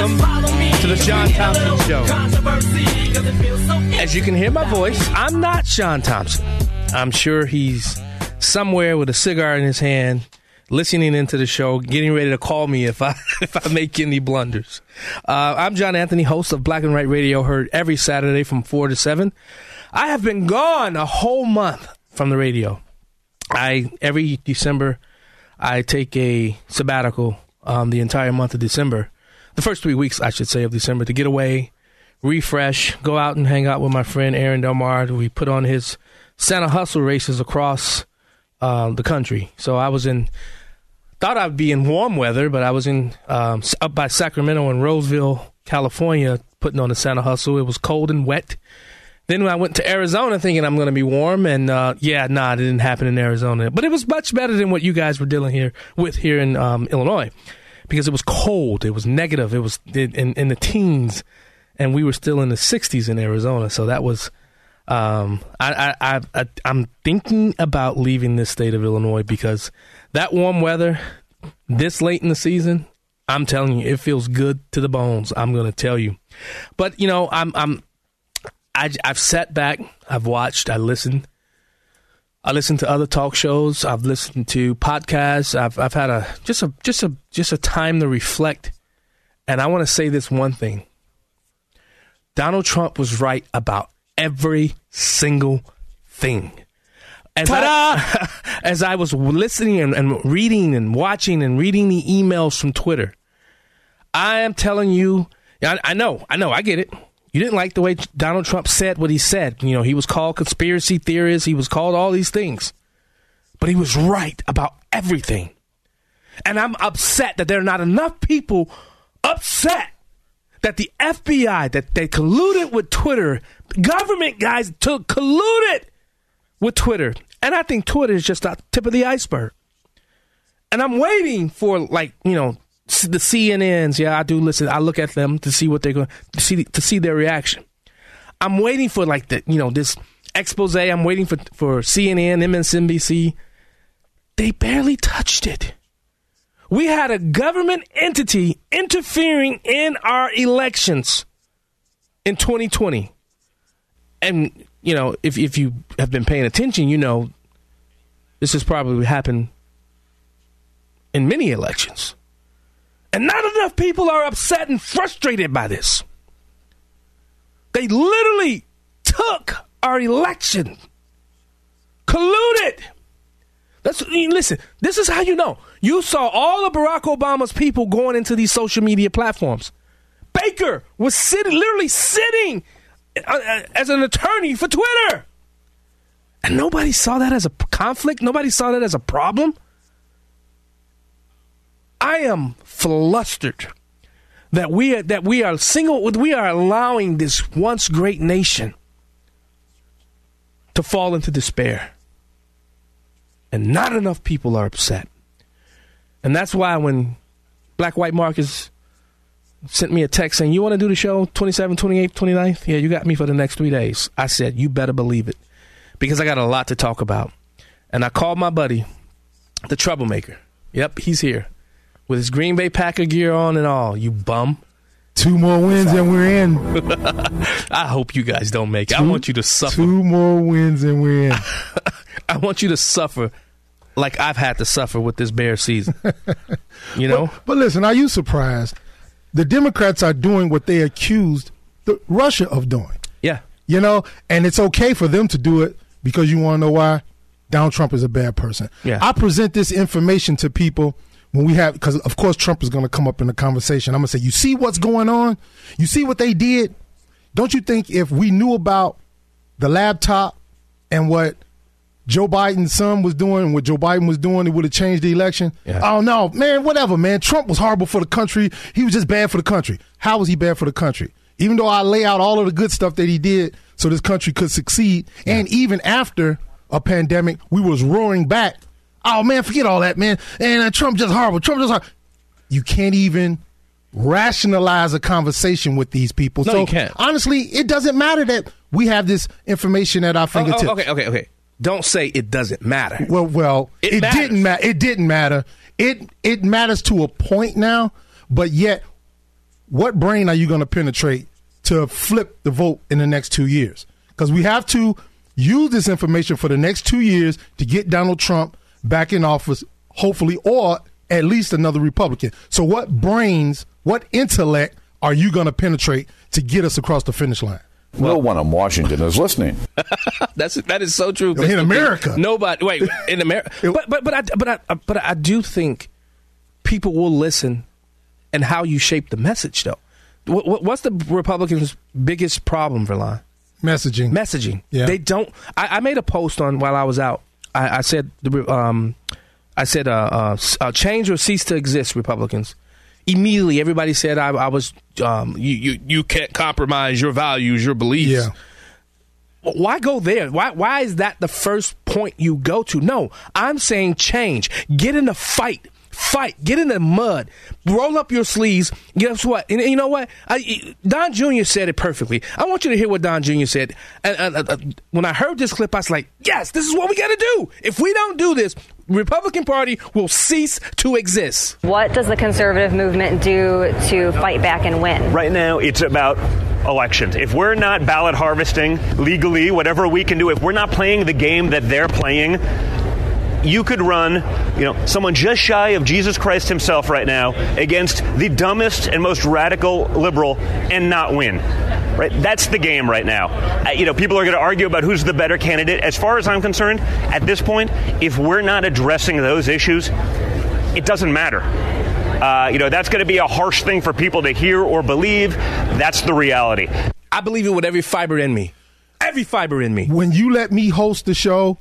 Welcome just follow me. to the Shaun We need a Thompson Show. Controversy, 'cause it feels so empty As you can hear my voice. I'm not Shaun Thompson. I'm sure he's somewhere with a cigar in his hand, listening into the show, getting ready to call me if I if I make any blunders. Uh, I'm John Anthony, host of Black and White Radio, heard every Saturday from four to seven. I have been gone a whole month from the radio. I every December I take a sabbatical um, the entire month of December, the first three weeks I should say of December to get away, refresh, go out and hang out with my friend Aaron Delmar. We put on his Santa Hustle races across uh, the country. So I was in, thought I'd be in warm weather, but I was in um, up by Sacramento and Roseville, California, putting on the Santa Hustle. It was cold and wet. Then I went to Arizona thinking I'm going to be warm, and uh, yeah, nah, it didn't happen in Arizona. But it was much better than what you guys were dealing here with here in um, Illinois, because it was cold, it was negative, it was in, in, the teens, and we were still in the 60s in Arizona. So that was, um, I, I, I, I, I'm thinking about leaving this state of Illinois because that warm weather this late in the season, I'm telling you, it feels good to the bones. I'm going to tell you, but you know, I'm, I'm. I, I've sat back, I've watched, I listened. I listened to other talk shows. I've listened to podcasts. I've I've had a just a just a just a time to reflect. And I want to say this one thing. Donald Trump was right about every single thing. As I, as I was listening and, and reading and watching and reading the emails from Twitter, I am telling you, I, I know, I know, I get it. You didn't like the way Donald Trump said what he said. You know, he was called conspiracy theorist. He was called all these things. But he was right about everything. And I'm upset that there are not enough people upset that the FBI, that they colluded with Twitter, government guys took colluded with Twitter. And I think Twitter is just the tip of the iceberg. And I'm waiting for like, you know, the CNNs. Yeah, I do listen. I look at them to see what they're going to see to see their reaction. I'm waiting for like the, you know, this expose. I'm waiting for for CNN, MSNBC. They barely touched it. We had a government entity interfering in our elections in 2020. And, you know, if, if you have been paying attention, you know this has probably happened in many elections. And not enough people are upset and frustrated by this. They literally took our election, colluded. That's listen. This is how you know. You saw all of Barack Obama's people going into these social media platforms. Baker was sitting, literally sitting uh, uh, as an attorney for Twitter, and nobody saw that as a conflict. Nobody saw that as a problem. I am flustered that we are, that we are single. We are allowing this once great nation to fall into despair and not enough people are upset. And that's why when Black White Marcus sent me a text saying, You want to do the show 27, 28, 29th? Yeah, you got me for the next three days. I said, You better believe it because I got a lot to talk about. And I called my buddy, the troublemaker. Yep, he's here with his Green Bay Packer gear on and all. You bum. Two more wins and we're in. I hope you guys don't make it. I want you to suffer. Two more wins and we're in. I want you to suffer like I've had to suffer with this bear season. you know? But, but listen, are you surprised? The Democrats are doing what they accused the, Russia of doing. yeah. You know, and it's okay for them to do it because you want to know why? Donald Trump is a bad person. Yeah. I present this information to people when we have, because of course Trump is going to come up in the conversation. I'm going to say, you see what's going on? You see what they did? Don't you think if we knew about the laptop and what Joe Biden's son was doing and what Joe Biden was doing, it would have changed the election? Yeah. Oh, no, man, whatever, man. Trump was horrible for the country. He was just bad for the country. How was he bad for the country? Even though I lay out all of the good stuff that he did so this country could succeed, and even after a pandemic, we was roaring back. Oh, man, forget all that, man. And uh, Trump just horrible. Trump just horrible. You can't even rationalize a conversation with these people. No, so you can't. honestly, it doesn't matter that we have this information at our Oh, fingertips. oh, okay, okay, okay. Don't say it doesn't matter. Well, well, It it, didn't matter. It didn't matter. It it matters to a point now, but yet, what brain are you going to penetrate to flip the vote in the next two years? Because we have to use this information for the next two years to get Donald Trump back in office, hopefully, or at least another Republican. So, what brains, what intellect are you going to penetrate to get us across the finish line? no one in Washington is listening. That's that is so true. In America. nobody. Wait, in America. but but but I but I but I do think people will listen, and how you shape the message though. What, what, what's the Republicans' biggest problem, Verlon? Messaging. Messaging. Yeah. They don't. I, I made a post on while I was out. I, I said the um, I said uh, uh, uh, change or cease to exist, Republicans. Immediately, everybody said I, I was um, you, you you can't compromise your values, your beliefs yeah. why go there? Why why is that the first point you go to? No, I'm saying change. Get in the fight. Fight. Get in the mud. Roll up your sleeves. Guess what? And you know what? I, Don Jr. said it perfectly. I want you to hear what Don Jr. said. And, and, uh, uh, when I heard this clip, I was like, yes, this is what we got to do. If we don't do this, Republican Party will cease to exist. What does the conservative movement do to fight back and win? Right now, it's about elections. If we're not ballot harvesting legally, whatever we can do, if we're not playing the game that they're playing, you could run, you know, someone just shy of Jesus Christ himself right now against the dumbest and most radical liberal and not win. Right? That's the game right now. Uh, you know, people are going to argue about who's the better candidate. As far as I'm concerned, at this point, if we're not addressing those issues, it doesn't matter. Uh, you know, that's going to be a harsh thing for people to hear or believe. That's the reality. I believe it with every fiber in me. Every fiber in me. when you let me host the show,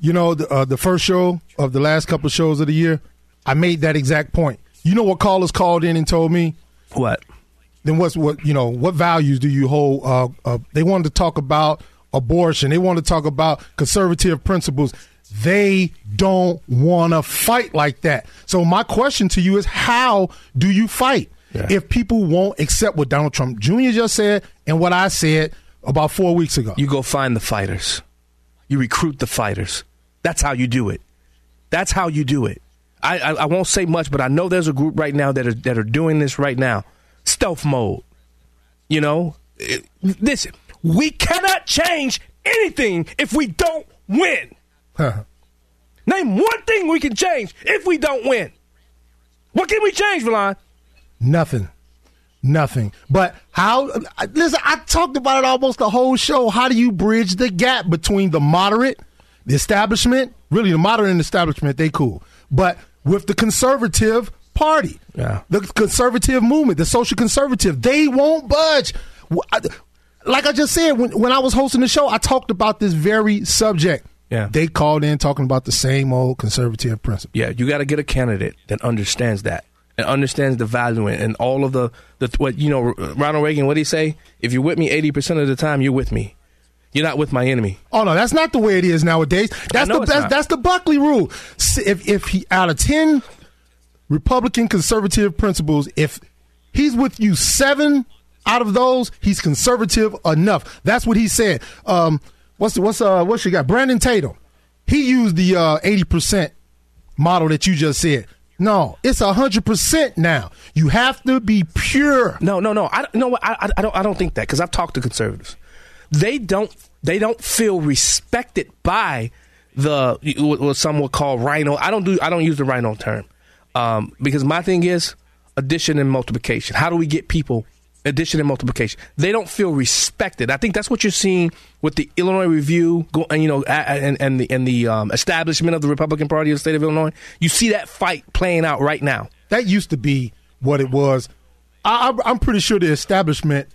you know, the, uh, the first show of the last couple of shows of the year, I made that exact point. You know what callers called in and told me? What? Then what's what you know? What values do you hold? Uh, uh, they wanted to talk about abortion. They wanted to talk about conservative principles. They don't want to fight like that. So my question to you is, how do you fight Yeah. if people won't accept what Donald Trump Jr. just said and what I said about four weeks ago? You go find the fighters. You recruit the fighters. That's how you do it. That's how you do it. I, I, I won't say much, but I know there's a group right now that are that are doing this right now. Stealth mode. You know, It- listen. We cannot change anything if we don't win. Name one thing we can change if we don't win. What can we change, Valon? Nothing. Nothing. But how, listen, I talked about it almost the whole show. How do you bridge the gap between the moderate, the establishment, really the moderate and establishment, they cool. But with the conservative party, Yeah. the conservative movement, the social conservative, they won't budge. Like I just said, when, when I was hosting the show, I talked about this very subject. Yeah. They called in talking about the same old conservative principle. Yeah, you got to get a candidate that understands that and understands the value and, and all of the, the what you know. Ronald Reagan, what did he say? If you're with me eighty percent of the time, you're with me. You're not with my enemy. Oh no, that's not the way it is nowadays. That's the that's, that's the Buckley rule. If if he out of ten Republican conservative principles, if he's with you seven out of those, he's conservative enough. That's what he said. Um, what's what's uh what's you got? Brandon Tatum. He used the uh eighty percent model that you just said. No, it's a hundred percent now. You have to be pure. No, no, no. I what? I, I, don't. I don't think that because I've talked to conservatives. They don't. They don't feel respected by the what some would call RINO. I don't do. I don't use the RINO term um, because my thing is addition and multiplication. How do we get people addition and multiplication? They don't feel respected. I think that's what you're seeing with the Illinois Review, go, and you know, and, and the and the um, establishment of the Republican Party of the state of Illinois. You see that fight playing out right now. That used to be what it was. I, I'm pretty sure the establishment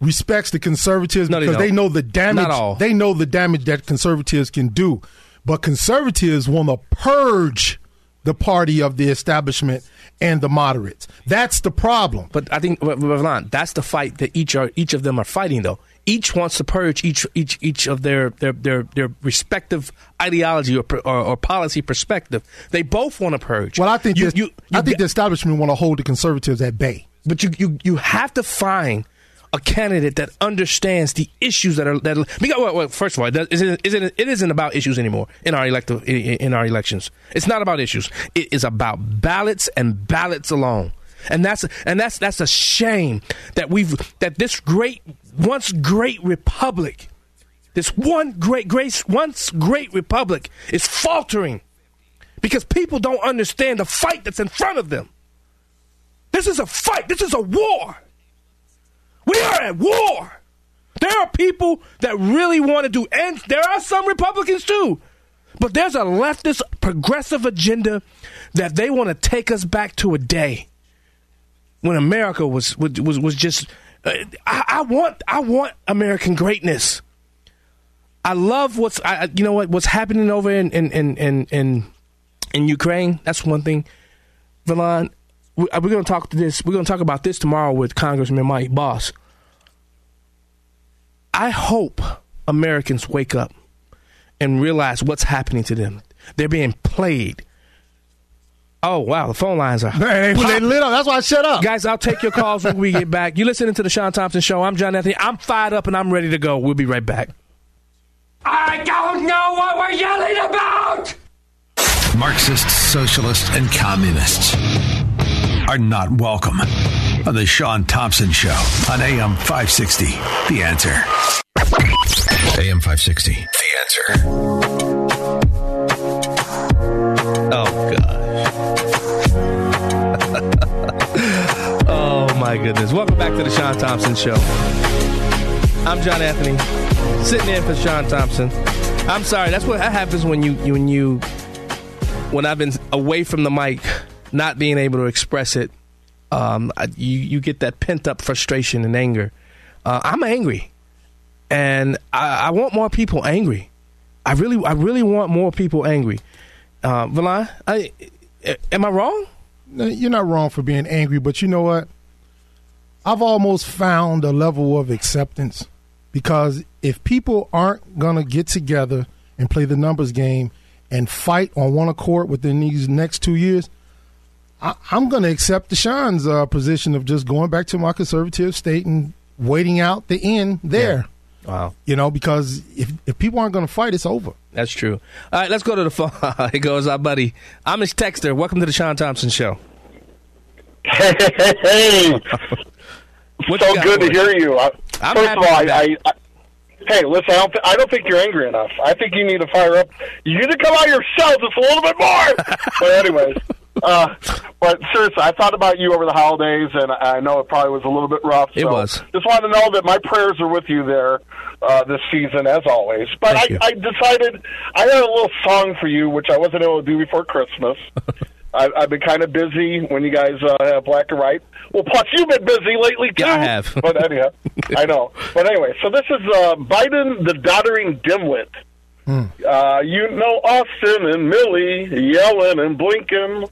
respects the conservatives No, because they, don't. know the damage. Not all. They know the damage that conservatives can do, but conservatives want to purge the party of the establishment and the moderates. That's the problem. But I think, but, that's the fight that each are each of them are fighting. Though each wants to purge each each each of their their their, their respective ideology or, or or policy perspective. They both want to purge. Well, I think you, this- you, I think the establishment want to hold the conservatives at bay. but you you you have to find a candidate that understands the issues that are that because well, well, first of all, it isn't, it isn't about issues anymore in our elective in, in our elections. It's not about issues. It is about ballots and ballots alone. And that's and that's that's a shame that we've that this great once great republic, this one great grace once great republic is faltering because people don't understand the fight that's in front of them. This is a fight. This is a war. We are at war. There are people that really want to do, and there are some Republicans too. But there's a leftist progressive agenda that they want to take us back to a day when America was was was, just. Uh, I, I want I want American greatness. I love what's I, you know what what's happening over in in in in in, in Ukraine. That's one thing. Valon, we- uh, we're going to talk to this. We're going to talk about this tomorrow with Congressman Mike Bost. I hope Americans wake up and realize what's happening to them. They're being played. Oh wow, the phone lines are. They, they lit up. That's why I shut up. Guys, I'll take your calls when we get back. You're listening to the Shaun Thompson Show? I'm John Anthony. I'm fired up and I'm ready to go. We'll be right back. I don't know what we're yelling about! Marxists, socialists, and communists are not welcome on the Shaun Thompson Show on AM 560. The answer. AM 560. The answer. Oh gosh. oh my goodness. Welcome back to the Shaun Thompson Show. I'm John Anthony, sitting in for Shaun Thompson. I'm sorry. That's what that happens when you when you when I've been away from the mic, not being able to express it. Um, you you get that pent up frustration and anger. Uh, I'm angry, and I, I want more people angry. I really I really want more people angry. Uh, Valon, I, am I wrong? You're not wrong for being angry, but you know what? I've almost found a level of acceptance because if people aren't going to get together and play the numbers game and fight on one accord within these next two years, I, I'm going to accept Deshaun's uh, position of just going back to my conservative state and waiting out the end there. Wow. You know, because if, if people aren't going to fight, it's over. That's true. All right, let's go to the phone. Here goes our buddy. I'm his texter. Welcome to the Shaun Thompson Show. Hey, hey, hey. So good to us? heir you. I, I'm first of all, I, I, I, hey, listen, I don't, th- I don't think you're angry enough. I think you need to fire up. You need to come out your shell just a little bit more. but anyways, uh, but seriously, I thought about you over the holidays, and I know it probably was a little bit rough. It was. Just want to know that my prayers are with you there uh, this season, as always. But Thank you. I, I decided I had a little song for you, which I wasn't able to do before Christmas. I, I've been kind of busy when you guys uh, have black and white. Well, plus you've been busy lately too. Yeah, I have. but anyhow, I know. But anyway, so this is uh, Biden, the doddering dimwit. Uh, you know Austin and Milley yelling and blinking,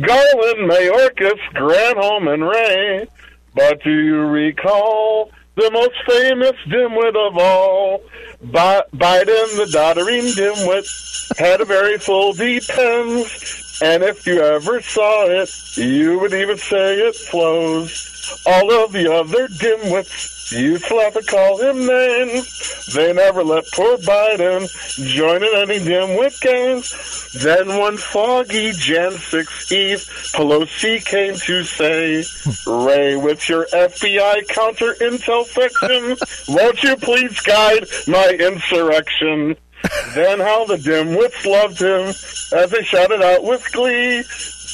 Garland, Mayorkas, Granholm, and Wray. But do you recall the most famous dimwit of all? Bi- Biden, the doddering dimwit, had a very full depends. And if you ever saw it, you would even say it flows. All of the other dimwits Have to call him names. They never let poor Biden join in any dimwit games. Then one foggy Jan 6 Eve, Pelosi came to say, Wray, with your FBI counter intel fiction, won't you please guide my insurrection? then how the dimwits loved him as they shouted out with glee,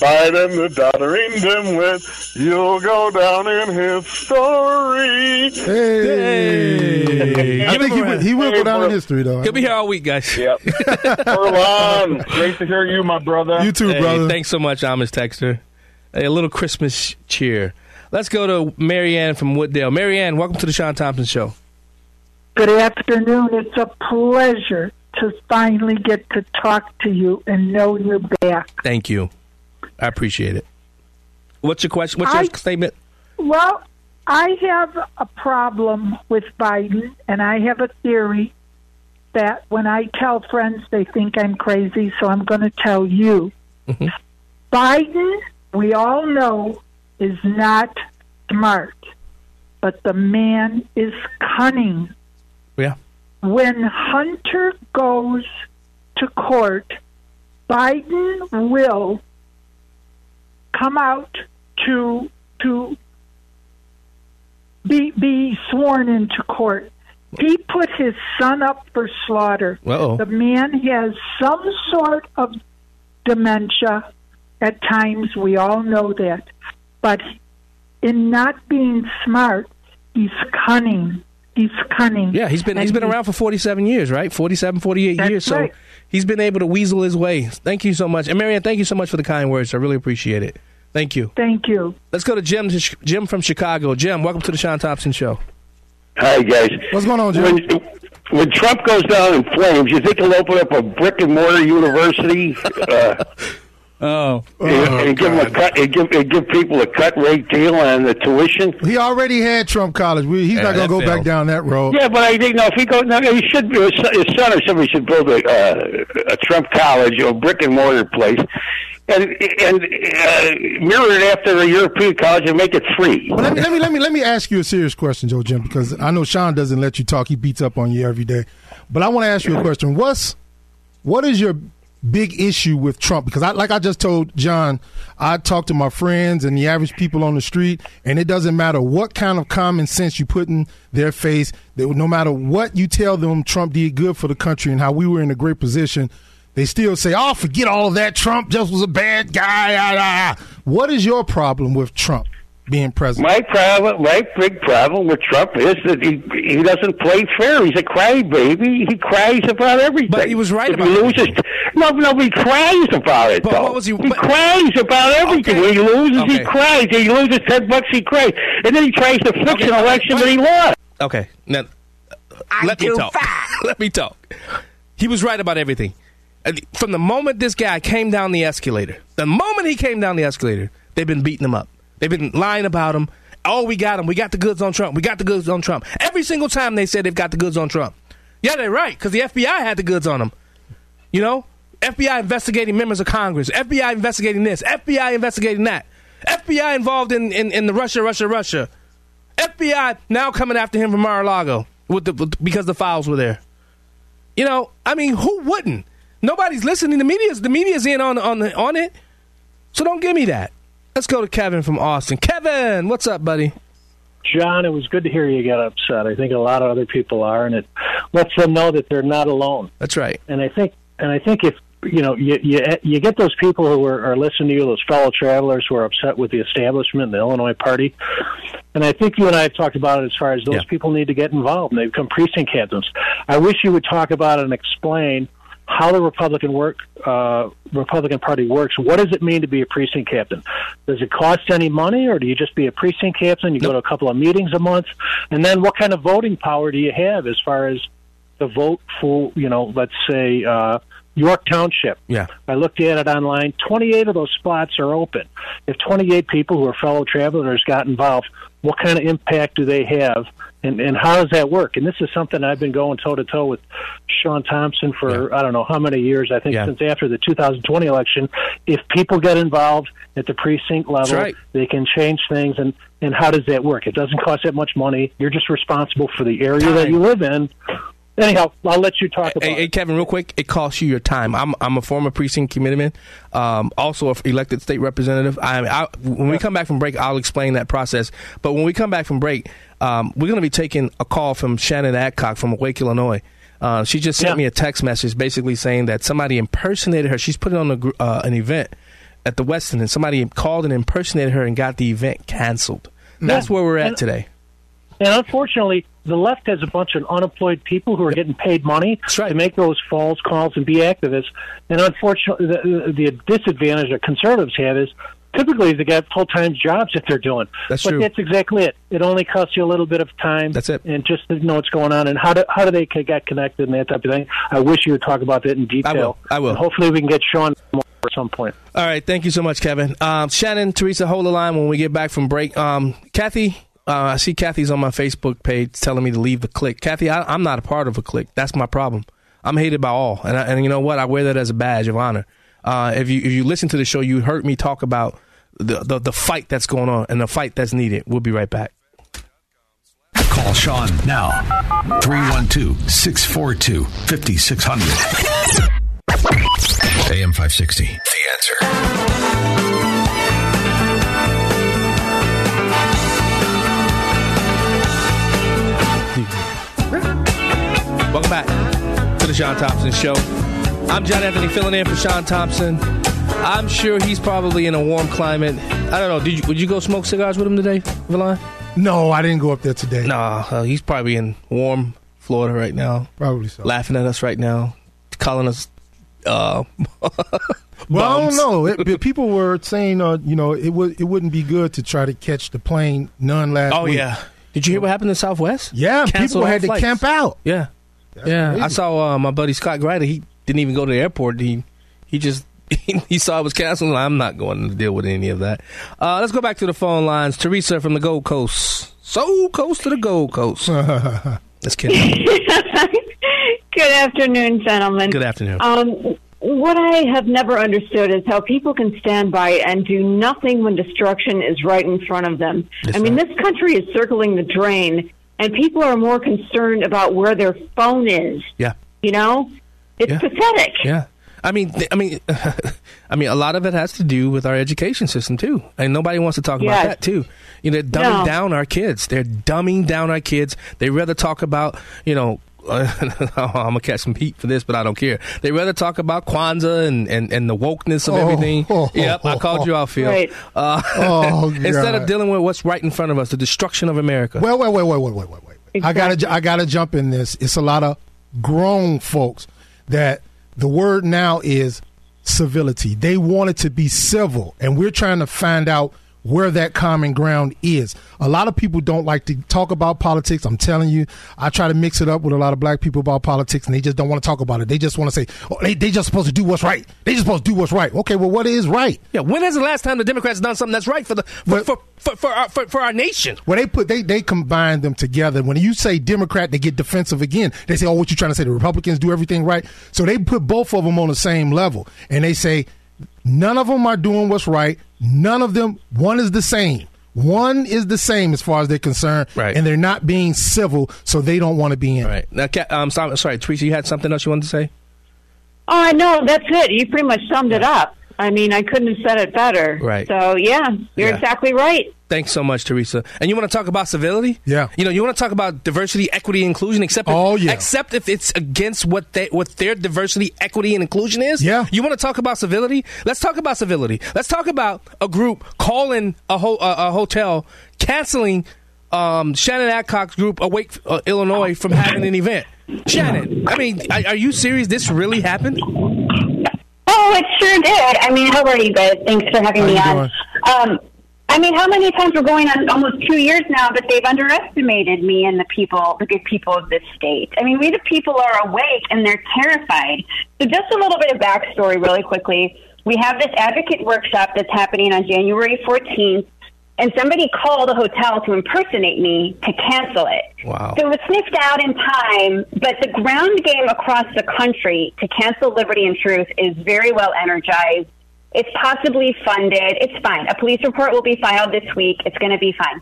Biden the doddering dimwit, you'll go down in history. Hey. I think he will, he will Hey, go down bro. in history, though. He'll be here all week, guys. Yep. Erlon, great to hear you, my brother. You too, Hey, brother. thanks so much, Amos Texter. Hey, a little Christmas cheer. Let's go to Marianne from Wood Dale. Marianne, welcome to the Shaun Thompson Show. Good afternoon. It's a pleasure to finally get to talk to you and know you're back. Thank you. I appreciate it. What's your question? What's your I- statement? Well, I have a problem with Biden, and I have a theory that when I tell friends, they think I'm crazy, so I'm going to tell you. Mm-hmm. Biden, we all know, is not smart, but the man is cunning. Yeah. when Hunter goes to court, Biden will come out to to be be sworn into court. He put his son up for slaughter. Uh-oh. The man has some sort of dementia at times. We all know that. But in not being smart, he's cunning. He's cunning. Yeah, he's been he's been around for 47 years, right? 47, 48 That's years. So right. He's been able to weasel his way. Thank you so much. And Marianne, thank you so much for the kind words. I really appreciate it. Thank you. Thank you. Let's go to Jim Jim from Chicago. Jim, welcome to the Shaun Thompson Show. Hi, guys. What's going on, Jim? When, when Trump goes down in flames, you think he'll open up a brick and mortar university? Uh, oh, and, and give them a cut, and give, and give people a cut rate deal on the tuition. He already had Trump College. We, he's Yeah, not going to that go back down that road. Yeah, but I think no. If he goes, no, he should. His son, his son or somebody should build a, uh, a Trump college, or a brick and mortar place, and and uh, mirror it after a European college and make it free. But let me, let me let me let me ask you a serious question, Joe Jim, because I know Shaun doesn't let you talk. He beats up on you every day. But I want to ask you a question. What's what is your big issue with Trump? Because I like I just told John, I talk to my friends and the average people on the street, and it doesn't matter what kind of common sense you put in their face. That no matter what you tell them, Trump did good for the country and how we were in a great position. They still say, "Oh, forget all of that. Trump just was a bad guy." Ah, ah, ah." What is your problem with Trump being president? My problem, my big problem with Trump is that he he doesn't play fair. He's a crybaby. He cries about everything. But he was right if he loses, no, no, he cries about it. But though. what was he- He cries about everything. When he loses, he Okay. cries. He loses ten bucks, he cries, and then he tries to fix an election that he lost. Okay, now let me talk. let me talk. He was right about everything. From the moment this guy came down the escalator, the moment he came down the escalator, they've been beating him up. They've been lying about him. Oh, we got him. We got the goods on Trump. We got the goods on Trump. Every single time they said they've got the goods on Trump. Yeah, they're right because the FBI had the goods on him. You know, FBI investigating members of Congress. FBI investigating this. FBI investigating that. FBI involved in, in, in the Russia, Russia, Russia. FBI now coming after him from Mar-a-Lago with the with, because the files were there. You know, I mean, who wouldn't? Nobody's listening. The media's the media's in on on on it. So don't give me that. Let's go to Kevin from Austin. Kevin, what's up, buddy? John, it was good to hear you get upset. I think a lot of other people are, and it lets them know that they're not alone. That's right. And I think, and I think if you know, you you, you get those people who are, are listening to you, those fellow travelers who are upset with the establishment, and the Illinois Party, and I think you and I have talked about it as far as those people need to get involved. and They become precinct captains. I wish you would talk about it and explain how the Republican work uh, Republican Party works. What does it mean to be a precinct captain? Does it cost any money, or do you just be a precinct captain? You go to a couple of meetings a month, and then what kind of voting power do you have as far as the vote for? You know, let's say uh, York Township. Yeah. I looked at it online. 28 of those spots are open. If 28 people who are fellow travelers got involved, what kind of impact do they have? And, and how does that work? And this is something I've been going toe to toe with Shaun Thompson for I don't know how many years. I think Yeah. since after the 2020 election. If people get involved at the precinct level, right. they can change things. And, and how does that work? It doesn't cost that much money. You're just responsible for the area that you live in. Anyhow, I'll let you talk about Hey, hey, Kevin, real quick, it costs you your time. I'm I'm a former precinct committeeman, um, also a elected state representative. I, I when we come back from break, I'll explain that process. But when we come back from break, um, we're going to be taking a call from Shannon Adcock from Awake, Illinois. Uh, she just sent me a text message basically saying that somebody impersonated her. She's putting on a, uh, an event at the Westin, and somebody called and impersonated her and got the event canceled. That's Yeah. where we're at And- today. And unfortunately, the left has a bunch of unemployed people who are getting paid money to make those false calls and be activists. And unfortunately, the, the disadvantage that conservatives have is typically they got full time jobs that they're doing. That's but true. that's exactly it. It only costs you a little bit of time. That's it. And just to know what's going on and how do how do they get connected and that type of thing. I wish you would talk about that in detail. I will. I will. And hopefully, we can get Shaun more at some point. All right, thank you so much, Kevin. Um, Shannon, Teresa, hold the line when we get back from break. Um, Kathy, uh, I see Kathy's on my Facebook page telling me to leave the clique. Kathy, I, I'm not a part of a clique. That's my problem. I'm hated by all, and I, and you know what? I wear that as a badge of honor. Uh, if you if you listen to the show, you heard me talk about the, the the fight that's going on and the fight that's needed. We'll be right back. Call Shaun now. 312 642 5600. AM 560. The answer. The Shaun Thompson Show. I'm John Anthony filling in for Shaun Thompson. I'm sure he's probably in a warm climate. I don't know. Did you, would you go smoke cigars with him today, Valon? No, I didn't go up there today. Nah, uh, he's probably in warm Florida right now. Probably so. Laughing at us right now, calling us. Uh, Well, I don't know. It, people were saying, uh, you know, it would it wouldn't be good to try to catch the plane none last Oh week. yeah. Did you hear what happened in the Southwest? Yeah, Canceled people had to camp out. Yeah, yeah. crazy. I saw uh, my buddy Scott Grider. He didn't even go to the airport. He he just he saw it was canceled. I'm not going to deal with any of that. Uh, let's go back to the phone lines. Teresa from the Gold Coast, so close to the Gold Coast. Let's kid. Good afternoon, gentlemen. Good afternoon. Um, what I have never understood is how people can stand by and do nothing when destruction is right in front of them. I mean, this country is circling the drain, and people are more concerned about where their phone is. Yeah. You know, it's Yeah. pathetic. Yeah. I mean, I mean, I mean, a lot of it has to do with our education system too, and nobody wants to talk Yes. about that too. You know, they're dumbing No. down our kids. They're dumbing down our kids. They rather talk about, you know. I'm gonna catch some heat for this, but I don't care. They rather talk about Kwanzaa and, and, and the wokeness of Oh. everything. yep, I called you out, Phil. Right. Uh, Oh, instead of dealing with what's right in front of us, the destruction of America. Well, wait, wait, wait, wait, wait, wait, wait. I gotta, I gotta jump in this. It's a lot of grown folks that the word now is civility. They want it to be civil, and we're trying to find out where that common ground is. A lot of people don't like to talk about politics. I'm telling you, I try to mix it up with a lot of black people about politics, and they just don't want to talk about it. They just want to say, oh, they they just supposed to do what's right. They just supposed to do what's right. Okay, well, what is right? Yeah, when is the last time the Democrats done something that's right for the for for, for, for, our, for, for our nation? Well, they put they they combine them together. When you say Democrat, they get defensive again. They say, "Oh, what you trying to say? The Republicans do everything right." So they put both of them on the same level, and they say none of them are doing what's right. None of them. One is the same. One is the same as far as they're concerned, Right. and they're not being civil, so they don't want to be in. Right now, Ca- um, sorry, sorry, Teresa, you had something else you wanted to say? Oh, I know. that's it. You pretty much summed it up. I mean, I couldn't have said it better. Right. So, yeah, you're Yeah. exactly right. Thanks so much, Teresa. And you want to talk about civility? Yeah. You know, you want to talk about diversity, equity, inclusion, except if, Oh, yeah. except if it's against what they what their diversity, equity, and inclusion is. Yeah. You want to talk about civility? Let's talk about civility. Let's talk about a group calling a ho- a, a hotel canceling um, Shannon Adcock's group Awake uh, Illinois from having an event. Shannon, I mean, are, are you serious? This really happened? Oh, it sure did. I mean, how are you guys? Thanks for having How me on. Um, I mean, how many times we're going on almost two years now that they've underestimated me and the people, the good people of this state. I mean, we the people are awake and they're terrified. So, just a little bit of backstory, really quickly. We have this advocate workshop that's happening on January 14th, and somebody called a hotel to impersonate me to cancel it. Wow. So it was sniffed out in time, but the ground game across the country to cancel Liberty and Truth is very well energized. It's possibly funded. It's fine. A police report will be filed this week. It's going to be fine.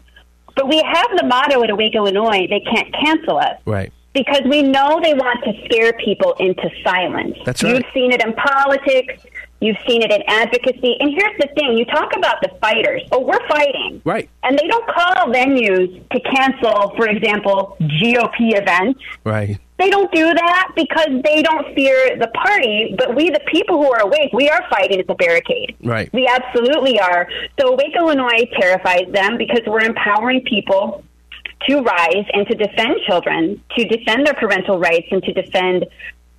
But we have the motto at Awake Illinois they can't cancel us Right. because we know they want to scare people into silence. That's right. You've seen it in politics. You've seen it in advocacy. And here's the thing you talk about the fighters. Oh, we're fighting. Right. And they don't call venues to cancel, for example, GOP events. Right. They don't do that because they don't fear the party. But we, the people who are awake, we are fighting at the barricade. Right. We absolutely are. So Awake Illinois terrifies them because we're empowering people to rise and to defend children, to defend their parental rights, and to defend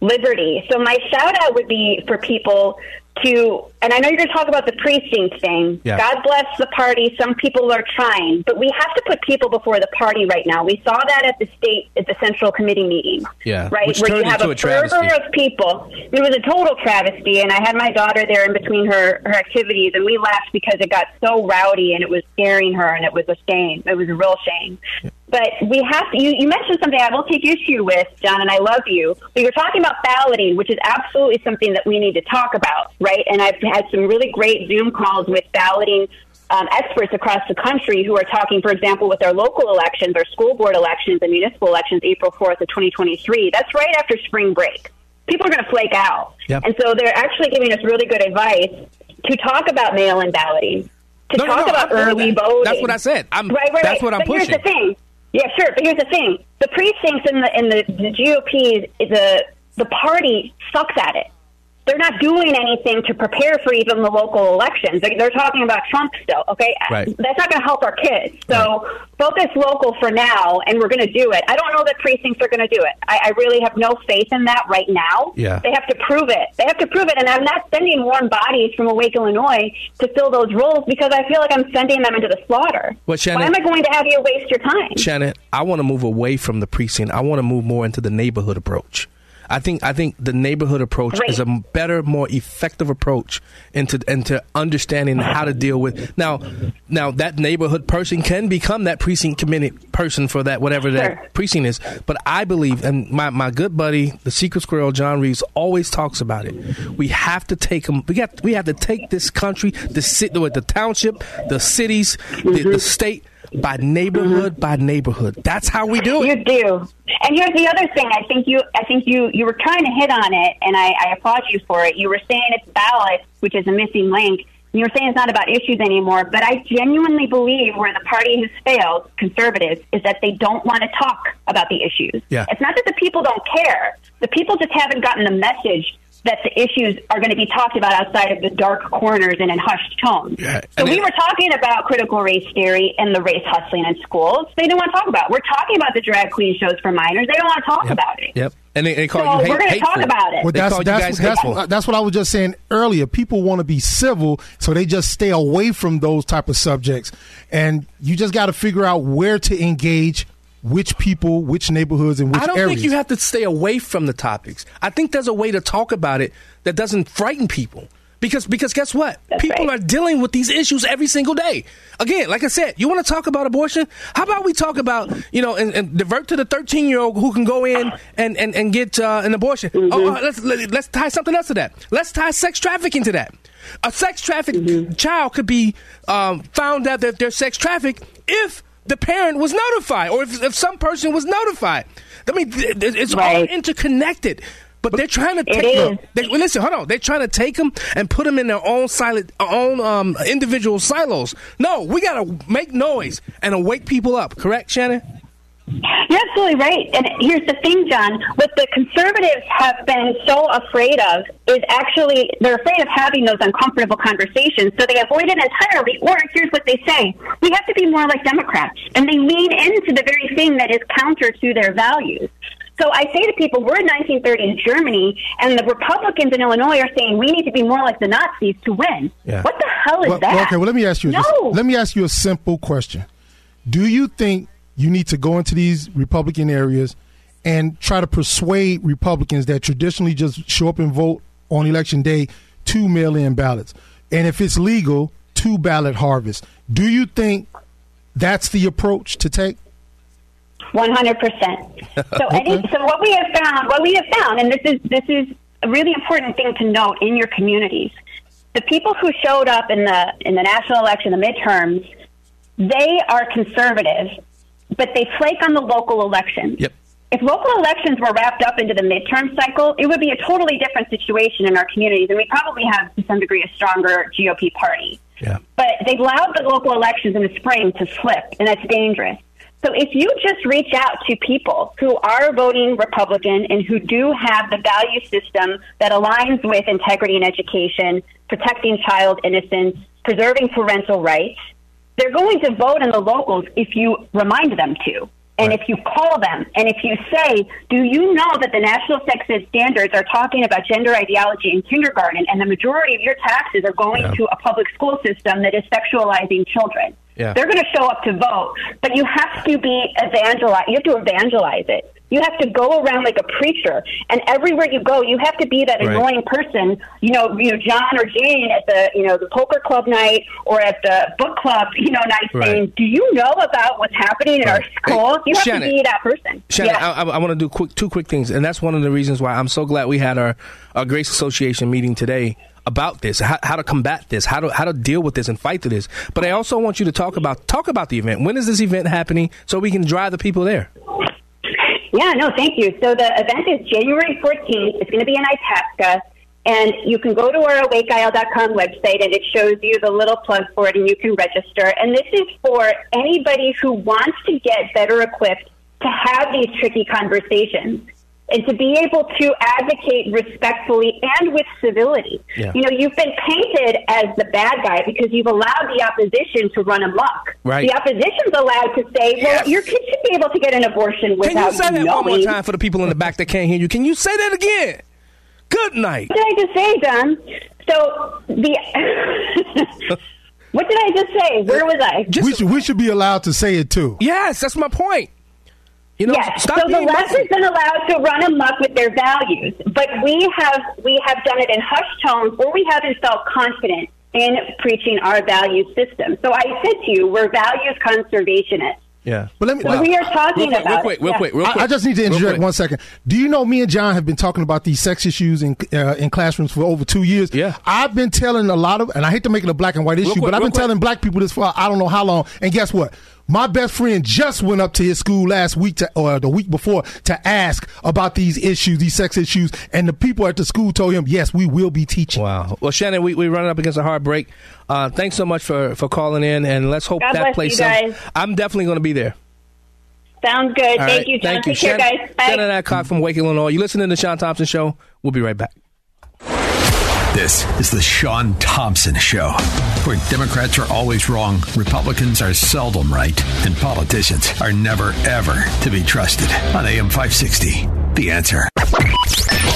liberty. So my shout out would be for people to, and I know you're going to talk about the precinct thing. Yeah. God bless the party. Some people are trying, but we have to put people before the party right now. We saw that at the state, at the central committee meeting Yeah. right? Which where you have a, a fervor of people. It was a total travesty, and I had my daughter there in between her her activities, and we laughed because it got so rowdy and it was scaring her, and it was a shame. It was a real shame. But we have to. You, you mentioned something I will take issue with, John, and I love you. But you're talking about balloting, which is absolutely something that we need to talk about, right? And I've had some really great Zoom calls with balloting um, experts across the country who are talking, for example, with our local elections, our school board elections, and municipal elections, April 4th of 2023. That's right after spring break. People are going to flake out. Yep. And so they're actually giving us really good advice to talk about mail in balloting, to No, no, talk no, about early that. voting. That's what I said. I'm- right, right, that's right. what I'm but Here's the pushing. thing. Yeah, sure. But here's the thing: the precincts in the in the, the GOP, the the party sucks at it. They're not doing anything to prepare for even the local elections. They- They're talking about Trump still. Okay, Right. that's not going to help our kids. So focus local for now, and we're going to do it. I don't know that precincts are going to do it. I, I really have no faith in that right now. Yeah. They have to prove it. They have to prove it, and I'm not sending warm bodies from Awake, Illinois, to fill those roles because I feel like I'm sending them into the slaughter. Well, Shannon- Why am I going to have you waste your time? Shannon, I want to move away from the precinct. I want to move more into the neighborhood approach. I think I think the neighborhood approach Great. is a better, more effective approach into into understanding how to deal with now. Now that neighborhood person can become that precinct committee person for that whatever Sure. that precinct is. But I believe, and my, my good buddy, the Secret Squirrel, John Reeves, always talks about it. We have to take them. We got we have to take this country, the city, the township, the cities, the, the mm-hmm. state by neighborhood by neighborhood. That's how we do it. You do. And here's the other thing. I think you. I think you. You were trying to hit on it, and I, I applaud you for it. You were saying it's ballot, which is a missing link. And you were saying it's not about issues anymore. But I genuinely believe where the party has failed, conservatives, is that they don't want to talk about the issues. Yeah. It's not that the people don't care. The people just haven't gotten the message that the issues are going to be talked about outside of the dark corners and in hushed tones. Yeah. So And we it- were talking about critical race theory and the race hustling in schools. They didn't want to talk about. it. We're talking about the drag queen shows for minors. They don't want to talk about it. Yep. And they, they call So you hate, we're gonna talk about it. Well, They that's that's that's, hateful. Uh, that's what I was just saying earlier. People want to be civil, so they just stay away from those type of subjects, and you just got to figure out where to engage, which people, which neighborhoods, and which areas. I don't areas. think you have to stay away from the topics. I think there's a way to talk about it that doesn't frighten people. Because because guess what? people are dealing with these issues every single day. Again, like I said, you want to talk about abortion? How about we talk about, you know, and, and divert to the 13 year old who can go in and, and, and get uh, an abortion? Oh, uh, let's, let, let's tie something else to that. Let's tie sex trafficking to that. A sex trafficked child could be um, found out that they're sex trafficked if the parent was notified or if, if some person was notified. I mean, th- th- it's all interconnected. But they're trying to take. Look, they, well, listen, hold on. They're trying to take them and put them in their own silent, own um, individual silos. No, we got to make noise and wake people up. Correct, Shannon? You're absolutely right. And here's the thing, John. What the conservatives have been so afraid of is actually they're afraid of having those uncomfortable conversations, so they avoid it entirely. Or here's what they say: we have to be more like Democrats, and they lean into the very thing that is counter to their values. So I say to people, we're in 1930s Germany, and the Republicans in Illinois are saying we need to be more like the Nazis to win. Yeah. What the hell is well, that? Okay, well let me ask you. No. Just, let me ask you a simple question. Do you think you need to go into these Republican areas and try to persuade Republicans that traditionally just show up and vote on election day two mail-in ballots, and if it's legal, two ballot harvest? Do you think that's the approach to take? One hundred percent. So, any, so what we have found, what we have found, and this is this is a really important thing to note in your communities. The people who showed up in the in the national election, the midterms, they are conservative, but they flake on the local elections. Yep. If local elections were wrapped up into the midterm cycle, it would be a totally different situation in our communities, and we probably have to some degree a stronger GOP party. Yeah. But they've allowed the local elections in the spring to slip, and that's dangerous. So if you just reach out to people who are voting Republican and who do have the value system that aligns with integrity in education, protecting child innocence, preserving parental rights, they're going to vote in the locals if you remind them to. And if you call them and if you say, do you know that the national sex ed standards are talking about gender ideology in kindergarten and the majority of your taxes are going Yeah. to a public school system that is sexualizing children? Yeah. They're going to show up to vote, but you have to be evangelize. You have to evangelize it. You have to go around like a preacher, and everywhere you go, you have to be that Right. annoying person. You know, you know, John or Jane at the you know the poker club night or at the book club, you know, night Right. saying, "Do you know about what's happening in our school?" You have Shannon. to be that person. Shannon, yeah. I, I want to do quick two quick things, and that's one of the reasons why I'm so glad we had our, our Grace Association meeting today about this, how, how to combat this, how to how to deal with this and fight to this. But I also want you to talk about talk about the event. When is this event happening, so we can drive the people there? Yeah, no, thank you. So the event is January 14th. It's going to be in Itasca. And you can go to our awakeisle.com website and it shows you the little plug for it and you can register. And this is for anybody who wants to get better equipped to have these tricky conversations and to be able to advocate respectfully and with civility. Yeah. You know, you've been painted as the bad guy because you've allowed the opposition to run amok. Right. The opposition's allowed to say, well, your kid should be able to get an abortion without Can you say that one more time for the people in the back that can't hear you? Can you say that again? Good night. What did I just say, Don? So the what did I just say? Where was I? we should we should be allowed to say it too. Yes, that's my point. You know, yes. stop so the being left has been allowed to run amok with their values, but we have we have done it in hushed tones, or we haven't felt confident in preaching our value system. So I said to you, we're values conservationists. Yeah. But let me. So we are talking Real quick, about real quick, real yeah. quick, real I, quick. I just need to Real interject one second. Do you know me and John have been talking about these sex issues in uh, in classrooms for over two years? Yeah. I've been telling a lot of, and I hate to make it a black and white issue, quick, but I've been quick. telling black people this for I don't know how long. And guess what? My best friend just went up to his school last week to, or the week before to ask about these issues, these sex issues, and the people at the school told him, "Yes, we will be teaching." Wow. Well, Shannon, we, we're running up against a hard break. Uh, thanks so much for, for calling in, and let's hope God that plays place. you sells. guys. I'm definitely going to be there. Sounds good. All Thank right, you, John. Thank you. Take care, Shannon, guys. Bye. Shannon Adcock from Wake, Illinois. You listening to the Shaun Thompson Show? We'll be right back. This is the Shaun Thompson Show, where Democrats are always wrong, Republicans are seldom right, and politicians are never, ever to be trusted. On AM 560, The Answer.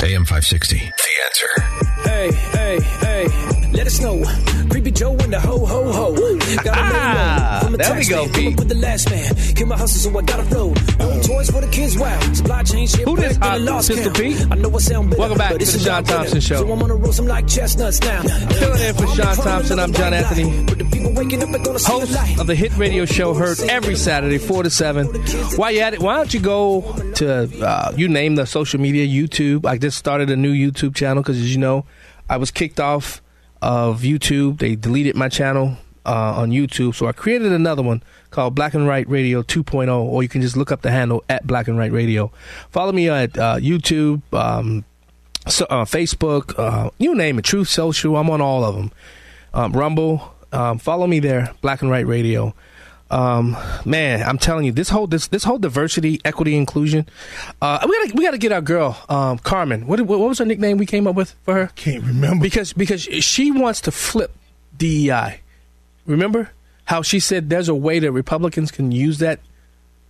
AM 560, The Answer. Hey, hey, hey, let us know. Creepy Joe and the ho ho ho. Got Ah, a there we go, Pete. with the last man. Kill my hustle, so I gotta flow. Own toys for the kids, wow. Supply chain shit. Who this, back then I lost Pistol. Pete? I know I sound bitter, Welcome back to the Shaun. Thompson Show. So I'm on gonna roast 'em like chestnuts now. Filling in for Shaun Thompson, I'm John Anthony. But the people waking up are gonna see the Host of the hit radio show heard every Saturday, 4 to 7. While you at it, why don't you go to, uh, you name the social media, YouTube. I just started a new YouTube channel because, as you know, I was kicked off of YouTube. They deleted my channel uh, on YouTube. So I created another one called Black and White Radio 2.0, or you can just look up the handle at Black and White Radio. Follow me at uh, YouTube, um, so, uh, Facebook, uh, you name it, Truth Social. I'm on all of them. Um, Rumble, um, follow me there, Black and White Radio. Um, man, I'm telling you, this whole this this whole diversity, equity, inclusion. Uh, we gotta we gotta get our girl, um, Carmen. What, what what was her nickname we came up with for her? Can't remember because because she wants to flip DEI. Remember how she said there's a way that Republicans can use that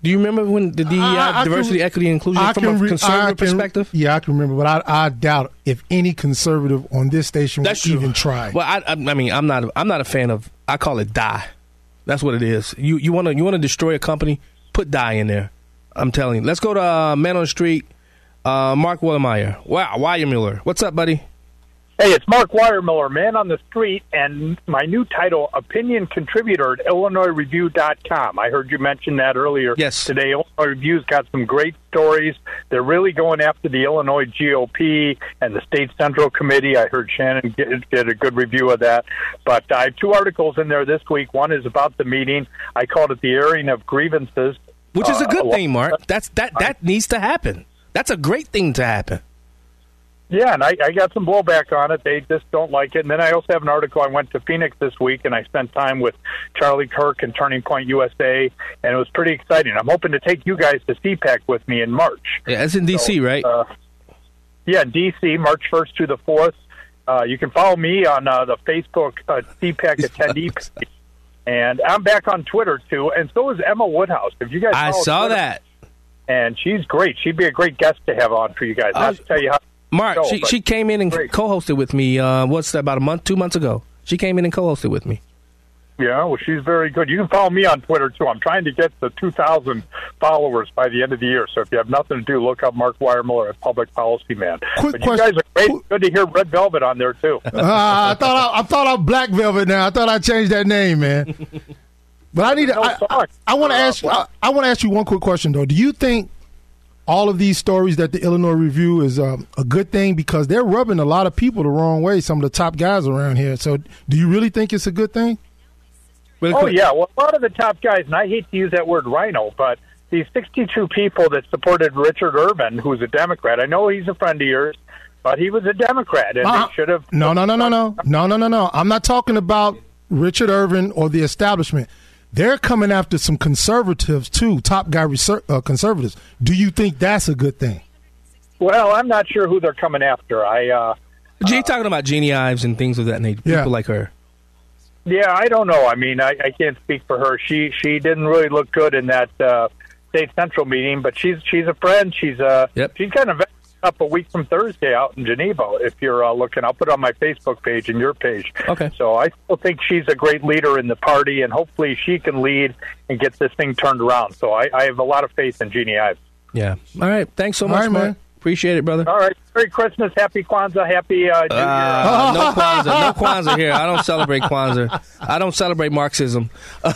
Do you remember when the DEI, I- I diversity, can- equity, and inclusion, I from a conservative can- perspective? Yeah, I can remember, but I, I doubt if any conservative on this station That's would true. even try. Well, I, I, mean, I'm not. I'm not a fan of. I call it die. That's what it is. You you want to you want to destroy a company? Put die in there. I'm telling you. Let's go to uh, Man on the Street. Uh, Mark Wallermeyer. Wow, Weiermiller. What's up, buddy? Hey, it's Mark Weiermiller, man on the street, and my new title, opinion contributor at IllinoisReview.com. I heard you mention that earlier yes. today. Illinois Review's got some great stories. They're really going after the Illinois GOP and the State Central Committee. I heard Shannon get, get a good review of that. But I have two articles in there this week. One is about the meeting. I called it the airing of grievances. Which is a Uh, good thing, Mark. That's that that needs to happen. That's a great thing to happen. Yeah, and I, I got some blowback on it. They just don't like it. And then I also have an article. I went to Phoenix this week, and I spent time with Charlie Kirk and Turning Point USA, and it was pretty exciting. I'm hoping to take you guys to CPAC with me in March. Yeah, it's in DC, right? Uh, yeah, DC, March 1st to the 4th. Uh, you can follow me on uh, the Facebook uh, CPAC attendee page. And I'm back on Twitter, too, and so is Emma Woodhouse. If you guys I saw Twitter- that. And she's great. She'd be a great guest to have on for you guys. I'll tell you how. Mark, go, she she came in and co-hosted with me. Uh, what's that? About a month, two months ago. She came in and co-hosted with me. Yeah, well, she's very good. You can follow me on Twitter too. I'm trying to get the 2,000 followers by the end of the year. So if you have nothing to do, look up Mark Weiermiller as Public Policy Man. Quick but you guys are great. Good to hear Red Velvet on there too. Uh, I thought I, I thought I'm Black Velvet now. I thought I changed that name, man. But I need to. I, I, I want to ask. I, I want to ask you one quick question though. Do you think all of these stories that the Illinois Review is um, a good thing because they're rubbing a lot of people the wrong way? Some of the top guys around here. So, do you really think it's a good thing? oh yeah, well, a lot of the top guys, and I hate to use that word RINO, but these 62 people that supported Richard Irvin, who's a Democrat. I know he's a friend of yours, but he was a Democrat, and they should have. No, no, no, no, no, no, no, no, no. I'm not talking about Richard Irvin or the establishment. They're coming after some conservatives too, top guy reser- uh, conservatives. Do you think that's a good thing? Well, I'm not sure who they're coming after. I. uh G talking about Jeanne Ives and things of that nature. Yeah. People like her. Yeah, I don't know. I mean, I, I can't speak for her. She she didn't really look good in that uh, state central meeting, but she's she's a friend. She's uh she's kind of up a week from Thursday out in Geneva. If you're uh, looking, I'll put it on my Facebook page and your page. Okay. So I still think she's a great leader in the party, and hopefully she can lead and get this thing turned around. So I, I have a lot of faith in Jeanne Ives. Yeah. All right. Thanks so All much, right, Mark. man. Appreciate it, brother. All right. Merry Christmas, Happy Kwanzaa, Happy uh, New Year. Uh, no Kwanzaa. No Kwanzaa here. I don't celebrate Kwanzaa. I don't celebrate Marxism. I'm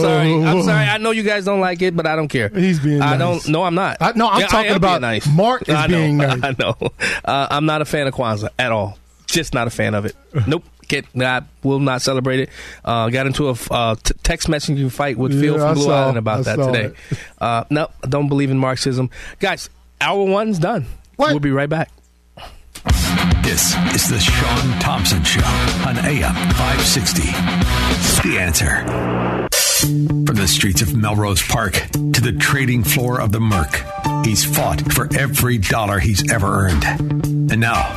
sorry. I'm sorry. I know you guys don't like it, but I don't care. He's being I nice. don't. No, I'm not. I- no, I'm Yeah, talking about nice. Mark is I know, being nice. I know. Uh, I'm not a fan of Kwanzaa at all. Just not a fan of it. Nope. Get. I will not celebrate it. Uh, got into a uh, t- text messaging fight with Phil Yeah, I from Blue saw- Island about I that today. Uh, no, don't believe in Marxism, guys. Hour one's done. We'll be right back. This is the Shaun Thompson Show on AM 560. The answer. From the streets of Melrose Park to the trading floor of the Merc, he's fought for every dollar he's ever earned. And now,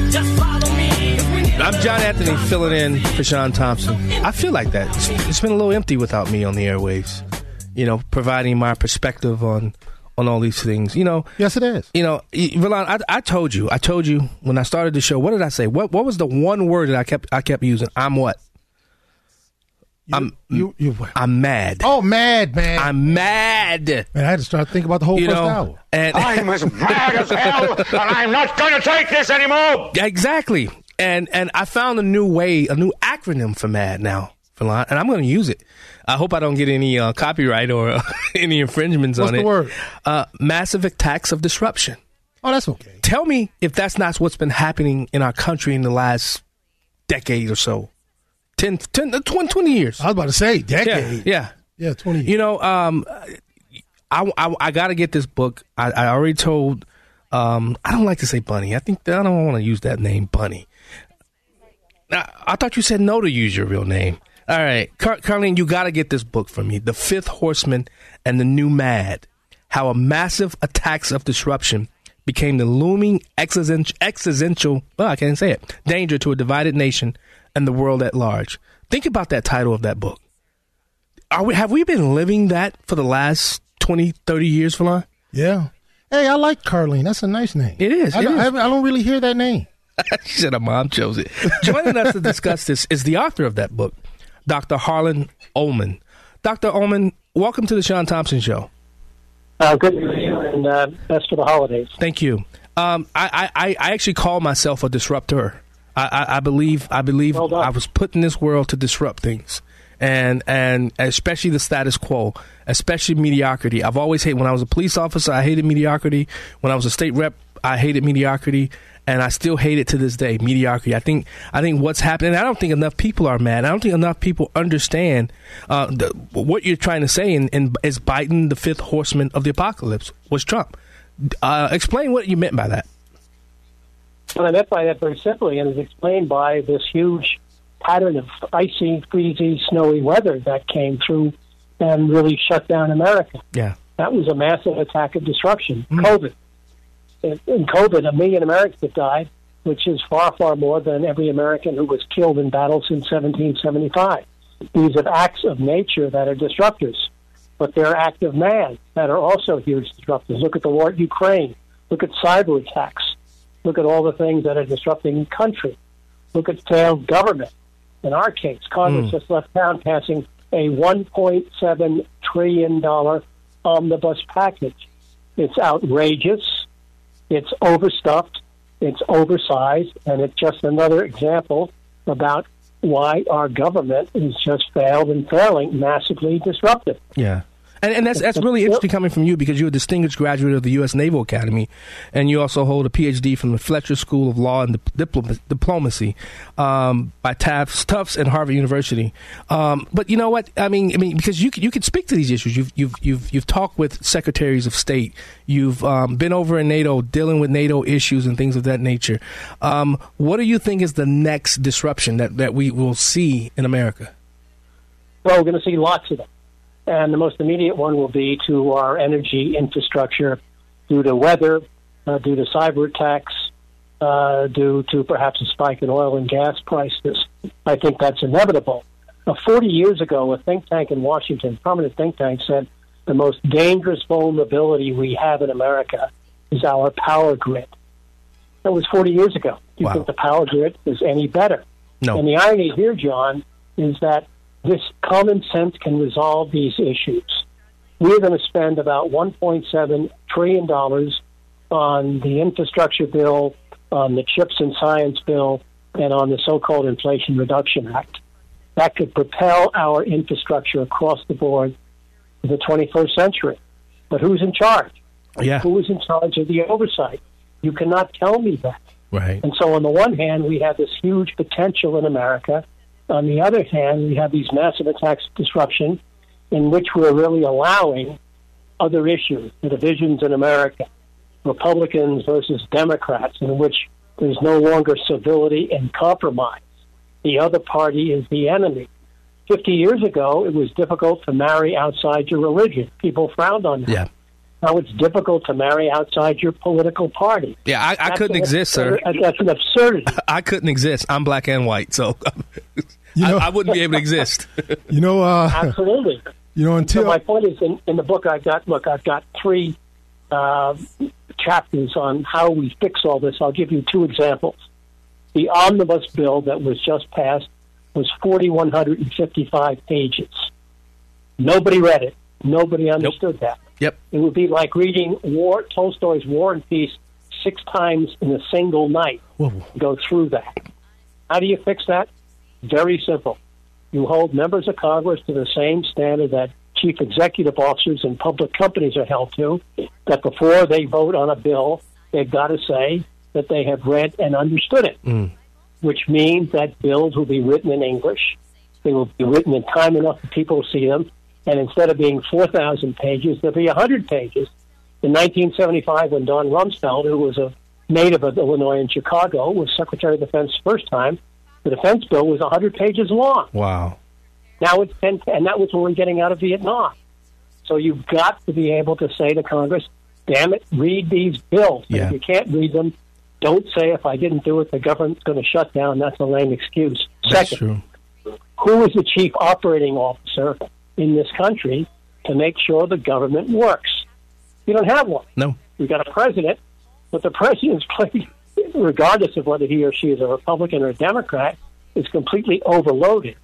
Just follow me, cause we need I'm John Anthony filling in for Shaun Thompson. I feel like that. It's, it's been a little empty without me on the airwaves. You know, providing my perspective on on all these things. You know, yes, it is. You know, y- Villan, I, I told you, I told you when I started the show. What did I say? What what was the one word that I kept I kept using? I'm what? I'm you you I'm mad. Oh, mad man! I'm mad. Man, I had to start thinking about the whole You first know, hour. and I'm as mad as hell, and I'm not going to take this anymore. Exactly. And and I found a new way, a new acronym for MAD now, Villan, and I'm going to use it. I hope I don't get any uh, copyright or uh, any infringements What's on the it. word? Uh, massive attacks of disruption. Oh, that's okay. Tell me if that's not what's been happening in our country in the last decade or so. 10, 10 uh, 20, 20 years. I was about to say decade. Yeah. Yeah, twenty. You know, um, I, I, I got to get this book. I, I already told. Um, I don't like to say Bunny. I think that I don't want to use that name, Bunny. I, I thought you said no to use your real name. All right, Car- Carlene, you got to get this book for me. The Fifth Horseman and the New Mad: How a Massive Attacks of Disruption became the looming existential, existential well, I can't say it, danger to a divided nation and the world at large. Think about that title of that book. Are we, have we been living that for the last 20, 30 years, Falon? Yeah. Hey, I like Carlene. That's a nice name. It is. I, it don't, is. I, I don't really hear that name. she said her mom chose it. Joining us to discuss this is the author of that book, Dr. Harlan Ullman. Dr. Ullman, welcome to the Shaun Thompson Show. Uh, good to see you, and uh, best for the holidays. Thank you. Um, I, I, I actually call myself a disruptor. I, I, I believe I believe I was put in this world to disrupt things, and and especially the status quo, especially mediocrity. I've always hated when I was a police officer. I hated mediocrity. When I was a state rep, I hated mediocrity, and I still hate it to this day. Mediocrity. I think I think what's happening. I don't think enough people are mad. I don't think enough people understand uh, the, what you're trying to say. And, and is Biden the fifth horseman of the apocalypse? Was Trump? Uh, explain what you meant by that. What I meant by that very simply, and is explained by this huge pattern of icy, freezy, snowy weather that came through and really shut down America. Yeah. That was a massive attack of disruption. Hmm. COVID. In in COVID, a million Americans have died, which is far, far more than every American who was killed in battle since 1775. These are acts of nature that are disruptors, but they're acts of man that are also huge disruptors. Look at the war in Ukraine. Look at cyber attacks. Look at all the things that are disrupting the country. Look at failed government. In our case, Congress Mm. just left town passing a $1.7 trillion omnibus package. It's outrageous. It's overstuffed. It's oversized. And it's just another example about why our government is just failed and failing, massively disruptive. Yeah. And, and that's that's really interesting coming from you because you're a distinguished graduate of the U.S. Naval Academy, and you also hold a PhD from the Fletcher School of Law and Diplom- Diplomacy um, by Tufts, Tufts and Harvard University. Um, but you know what? I mean, I mean, because you could, you could speak to these issues. You've you've you've you've talked with secretaries of state. You've um, been over in NATO dealing with NATO issues and things of that nature. Um, what do you think is the next disruption that, that we will see in America? Well, we're going to see lots of them. And the most immediate one will be to our energy infrastructure due to weather, uh, due to cyber attacks, uh, due to perhaps a spike in oil and gas prices. I think that's inevitable. Uh, 40 years ago, a think tank in Washington, prominent think tank, said the most dangerous vulnerability we have in America is our power grid. That was 40 years ago. Do you Wow. think the power grid is any better? No. And the irony here, John, is that this common sense can resolve these issues. We're going to spend about $1.7 trillion on the infrastructure bill, on the CHIPS and Science bill, and on the so called Inflation Reduction Act. That could propel our infrastructure across the board to the 21st century. But who's in charge? Yeah. Who is in charge of the oversight? You cannot tell me that. Right. And so, on the one hand, we have this huge potential in America. On the other hand, we have these massive attacks of disruption in which we're really allowing other issues, the divisions in America, Republicans versus Democrats, in which there's no longer civility and compromise. The other party is the enemy. 50 years ago, it was difficult to marry outside your religion. People frowned on that. Yeah. Now it's difficult to marry outside your political party. Yeah, I, I couldn't exist, sir. That's an absurdity. I couldn't exist. I'm black and white, so I, I wouldn't be able to exist. You know, uh, Absolutely. you know, So until my point is, in, in the book, I've got look, I've got three uh, chapters on how we fix all this. I'll give you two examples. The omnibus bill that was just passed was 4,155 pages. Nobody read it. Nobody understood that. Yep. It would be like reading War Tolstoy's War and Peace six times in a single night. Go through that. How do you fix that? Very simple. You hold members of Congress to the same standard that chief executive officers in public companies are held to, that before they vote on a bill, they've got to say that they have read and understood it, mm. which means that bills will be written in English. They will be written in time enough for people to see them, And instead of being 4,000 pages, there'll be 100 pages. In 1975, when Don Rumsfeld, who was a native of Illinois and Chicago, was Secretary of Defense first time, the defense bill was 100 pages long. Wow. Now it's 10, and that was when we're getting out of Vietnam. So you've got to be able to say to Congress, damn it, read these bills. Yeah. If you can't read them, don't say if I didn't do it, the government's going to shut down. That's a lame excuse. That's Second, true. who is the chief operating officer in this country to make sure the government works? You don't have one. No. We've got a president, but the president's plate, regardless of whether he or she is a Republican or a Democrat, is completely overloaded.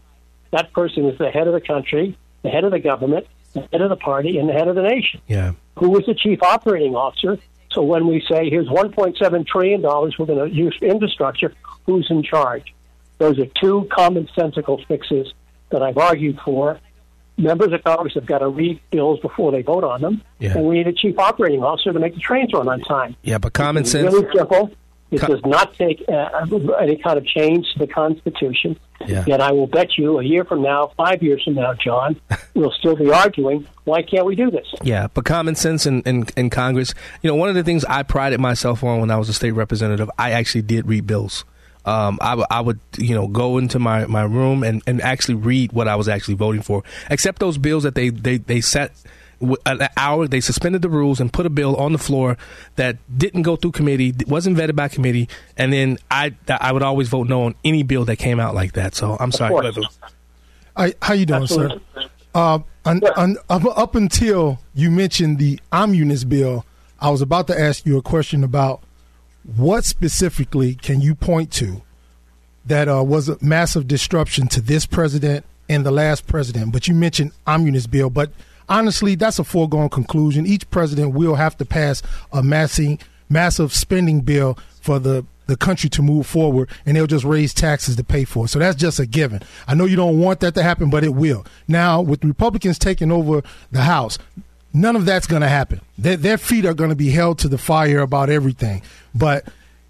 That person is the head of the country, the head of the government, the head of the party, and the head of the nation. Yeah. Who is the chief operating officer? So when we say here's 1.7 trillion dollars we're going to use for infrastructure, who's in charge? Those are two commonsensical fixes that I've argued for. Members of Congress have got to read bills before they vote on them, Yeah. and we need a chief operating officer to make the trains run on time. Yeah, but common It's sense. really simple. It does not take uh, any kind of change to the Constitution. Yeah. Yet I will bet you a year from now, five years from now, John, we'll still be arguing, why can't we do this? Yeah, but common sense in, in, in Congress. You know, one of the things I prided myself on when I was a state representative, I actually did read bills. Um, I, w- I would, you know, go into my, my room and, and actually read what I was actually voting for, except those bills that they, they, they set an hour, they suspended the rules and put a bill on the floor that didn't go through committee, wasn't vetted by committee, and then I, I would always vote no on any bill that came out like that. So I'm sorry. course. Go ahead, Lou. I, how you doing, Absolutely. sir? Uh, un, un, up, up until you mentioned the Omnibus bill, I was about to ask you a question about what specifically can you point to that uh, was a massive disruption to this president and the last president. But you mentioned Omnibus bill, but honestly, that's a foregone conclusion. Each president will have to pass a massive, massive spending bill for the the country to move forward, and they'll just raise taxes to pay for it. So that's just a given. I know you don't want that to happen, but it will. Now, with Republicans taking over the House, none of that's going to happen. Their, their feet are going to be held to the fire about everything. But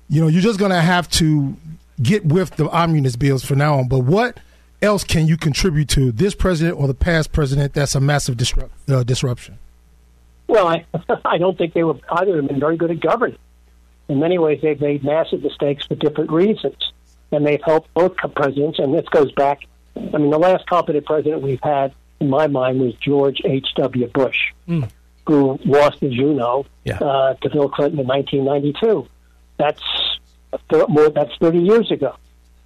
you know, you're just going to have to get with the omnibus bills for now on. But what else can you contribute to this president or the past president that's a massive disrupt, uh, disruption? Well, I, I don't think they were either of them been very good at governing. In many ways, they've made massive mistakes for different reasons, and they've helped both presidents. And this goes back. I mean, the last competent president we've had, in my mind, was George H. W. Bush, who lost, as you know, uh, to Bill Clinton in 1992. That's th- more. That's 30 years ago.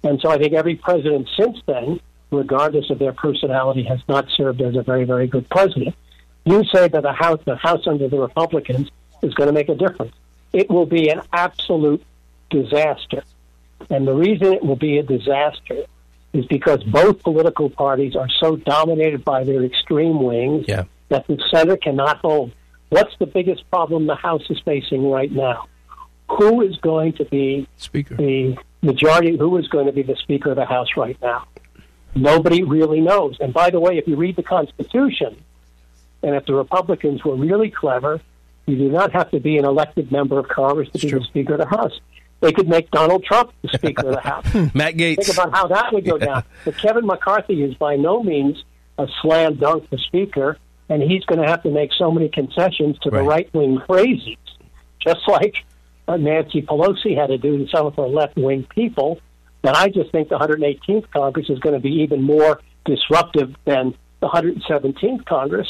And so I think every president since then, regardless of their personality, has not served as a very, very good president. You say that the House, the House under the Republicans, is going to make a difference. It will be an absolute disaster. And the reason it will be a disaster is because both political parties are so dominated by their extreme wings Yeah. that the center cannot hold. What's the biggest problem the House is facing right now? Who is going to be Speaker. the majority? Who is going to be the Speaker of the House right now? Nobody really knows. And by the way, if you read the Constitution, and if the Republicans were really clever, you do not have to be an elected member of Congress to be the Speaker of the House. They could make Donald Trump the Speaker of the House. Matt Gaetz. Think about how that would go down. But Kevin McCarthy is by no means a slam dunk for Speaker, and he's going to have to make so many concessions to the right wing crazies, just like Uh, Nancy Pelosi had to do to some of her left wing people. And I just think the 118th Congress is going to be even more disruptive than the 117th Congress,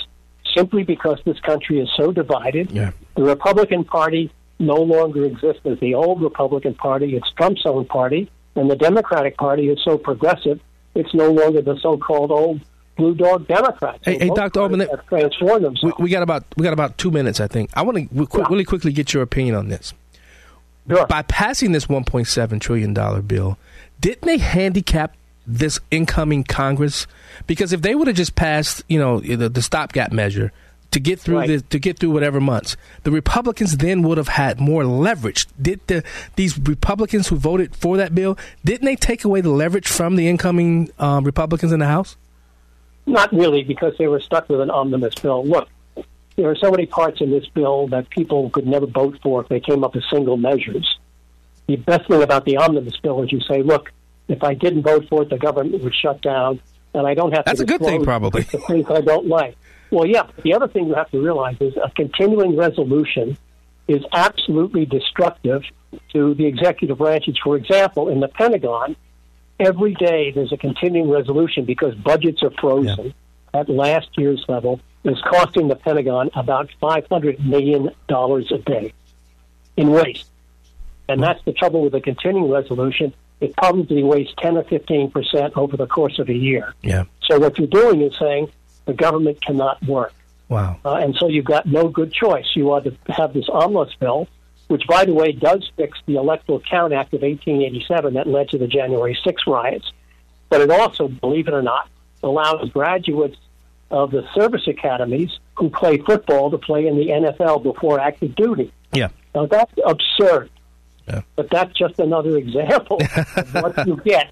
simply because this country is so divided. Yeah. The Republican Party no longer exists as the old Republican Party. It's Trump's own party. And the Democratic Party is so progressive, it's no longer the so called old blue dog Democrats. Hey, hey Dr. Alban, have themselves. we, we got about we got about two minutes, I think. I want to quick, really quickly get your opinion on this. By passing this 1.7 trillion dollar bill, didn't they handicap this incoming Congress? Because if they would have just passed, you know, the, the stopgap measure to get through Right. the, to get through whatever months, the Republicans then would have had more leverage. Did the these Republicans who voted for that bill didn't they take away the leverage from the incoming um, Republicans in the House? Not really, because they were stuck with an omnibus bill. Look, there are so many parts in this bill that people could never vote for if they came up with single measures. The best thing about the omnibus bill is you say, look, if I didn't vote for it, the government would shut down, and I don't have That's to. a good thing, probably. The things I don't like. Well, yeah. The other thing you have to realize is a continuing resolution is absolutely destructive to the executive branches. For example, in the Pentagon, every day there's a continuing resolution because budgets are frozen at last year's level. Is costing the Pentagon about five hundred million dollars a day in waste, and that's the trouble with a continuing resolution. It probably wastes ten or fifteen percent over the course of a year. Yeah. So what you're doing is saying the government cannot work. Wow. Uh, and so you've got no good choice. You ought to have this omnibus bill, which, by the way, does fix the Electoral Count Act of 1887 that led to the January 6 riots. But it also, believe it or not, allows graduates of the service academies who play football to play in the NFL before active duty. Yeah. Now, that's absurd. Yeah. But that's just another example of what you get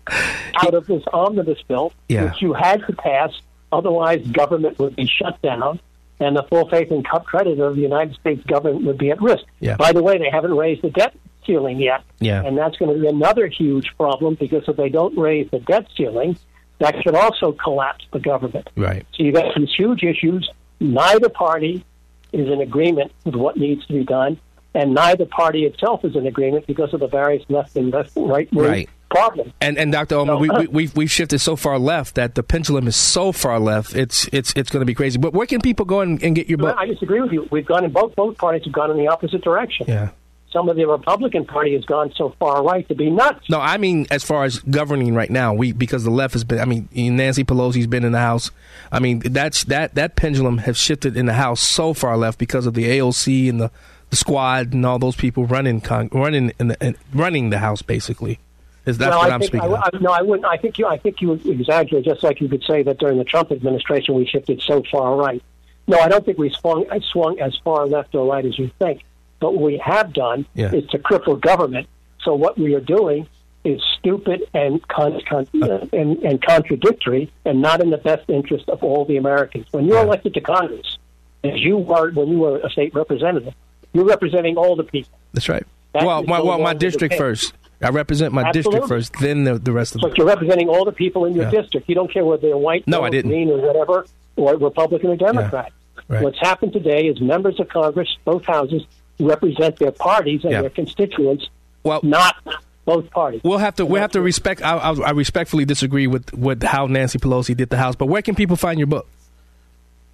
out of this omnibus bill, Yeah. which you had to pass. Otherwise, government would be shut down, and the full faith and cup credit of the United States government would be at risk. Yeah. By the way, they haven't raised the debt ceiling yet, Yeah. and that's going to be another huge problem because if they don't raise the debt ceiling, that could also collapse the government. Right. So you've got these huge issues. Neither party is in agreement with what needs to be done, and neither party itself is in agreement because of the various left and left right wing Right. problems. And and Dr. Oman, we, uh, we we've we've shifted so far left that the pendulum is so far left. It's it's it's going to be crazy. But where can people go and, and get your book? I disagree with you. We've gone in both both parties have gone in the opposite direction. Yeah. Some of the Republican Party has gone so far right to be nuts. No, I mean as far as governing right now, we because the left has been. I mean, Nancy Pelosi's been in the House. I mean, that's that that pendulum has shifted in the House so far left because of the AOC and the, the squad and all those people running con- running in the, in, running the House basically. Is that what I I'm speaking I, of. I, no, I wouldn't. I think you. I think you exaggerate. Just like you could say that during the Trump administration we shifted so far right. No, I don't think we swung I swung as far left or right as you think. But what we have done Yeah. is to cripple government. So what we are doing is stupid and con- con- uh, and, and contradictory, and not in the best interest of all the Americans. When you're elected to Congress, as you were when you were a state representative, you're representing all the people. That's right. That well, my, well, my district first. I represent my district first, then the, the rest of But the. you're representing all the people in your Yeah. district. You don't care whether they're white, No, I didn't. green, or whatever, or Republican or Democrat. Right. What's happened today is members of Congress, both houses, represent their parties and Yeah. their constituents, well, not both parties. We'll have to we will have to respect. I, I, I respectfully disagree with with how Nancy Pelosi did the House. But where can people find your book?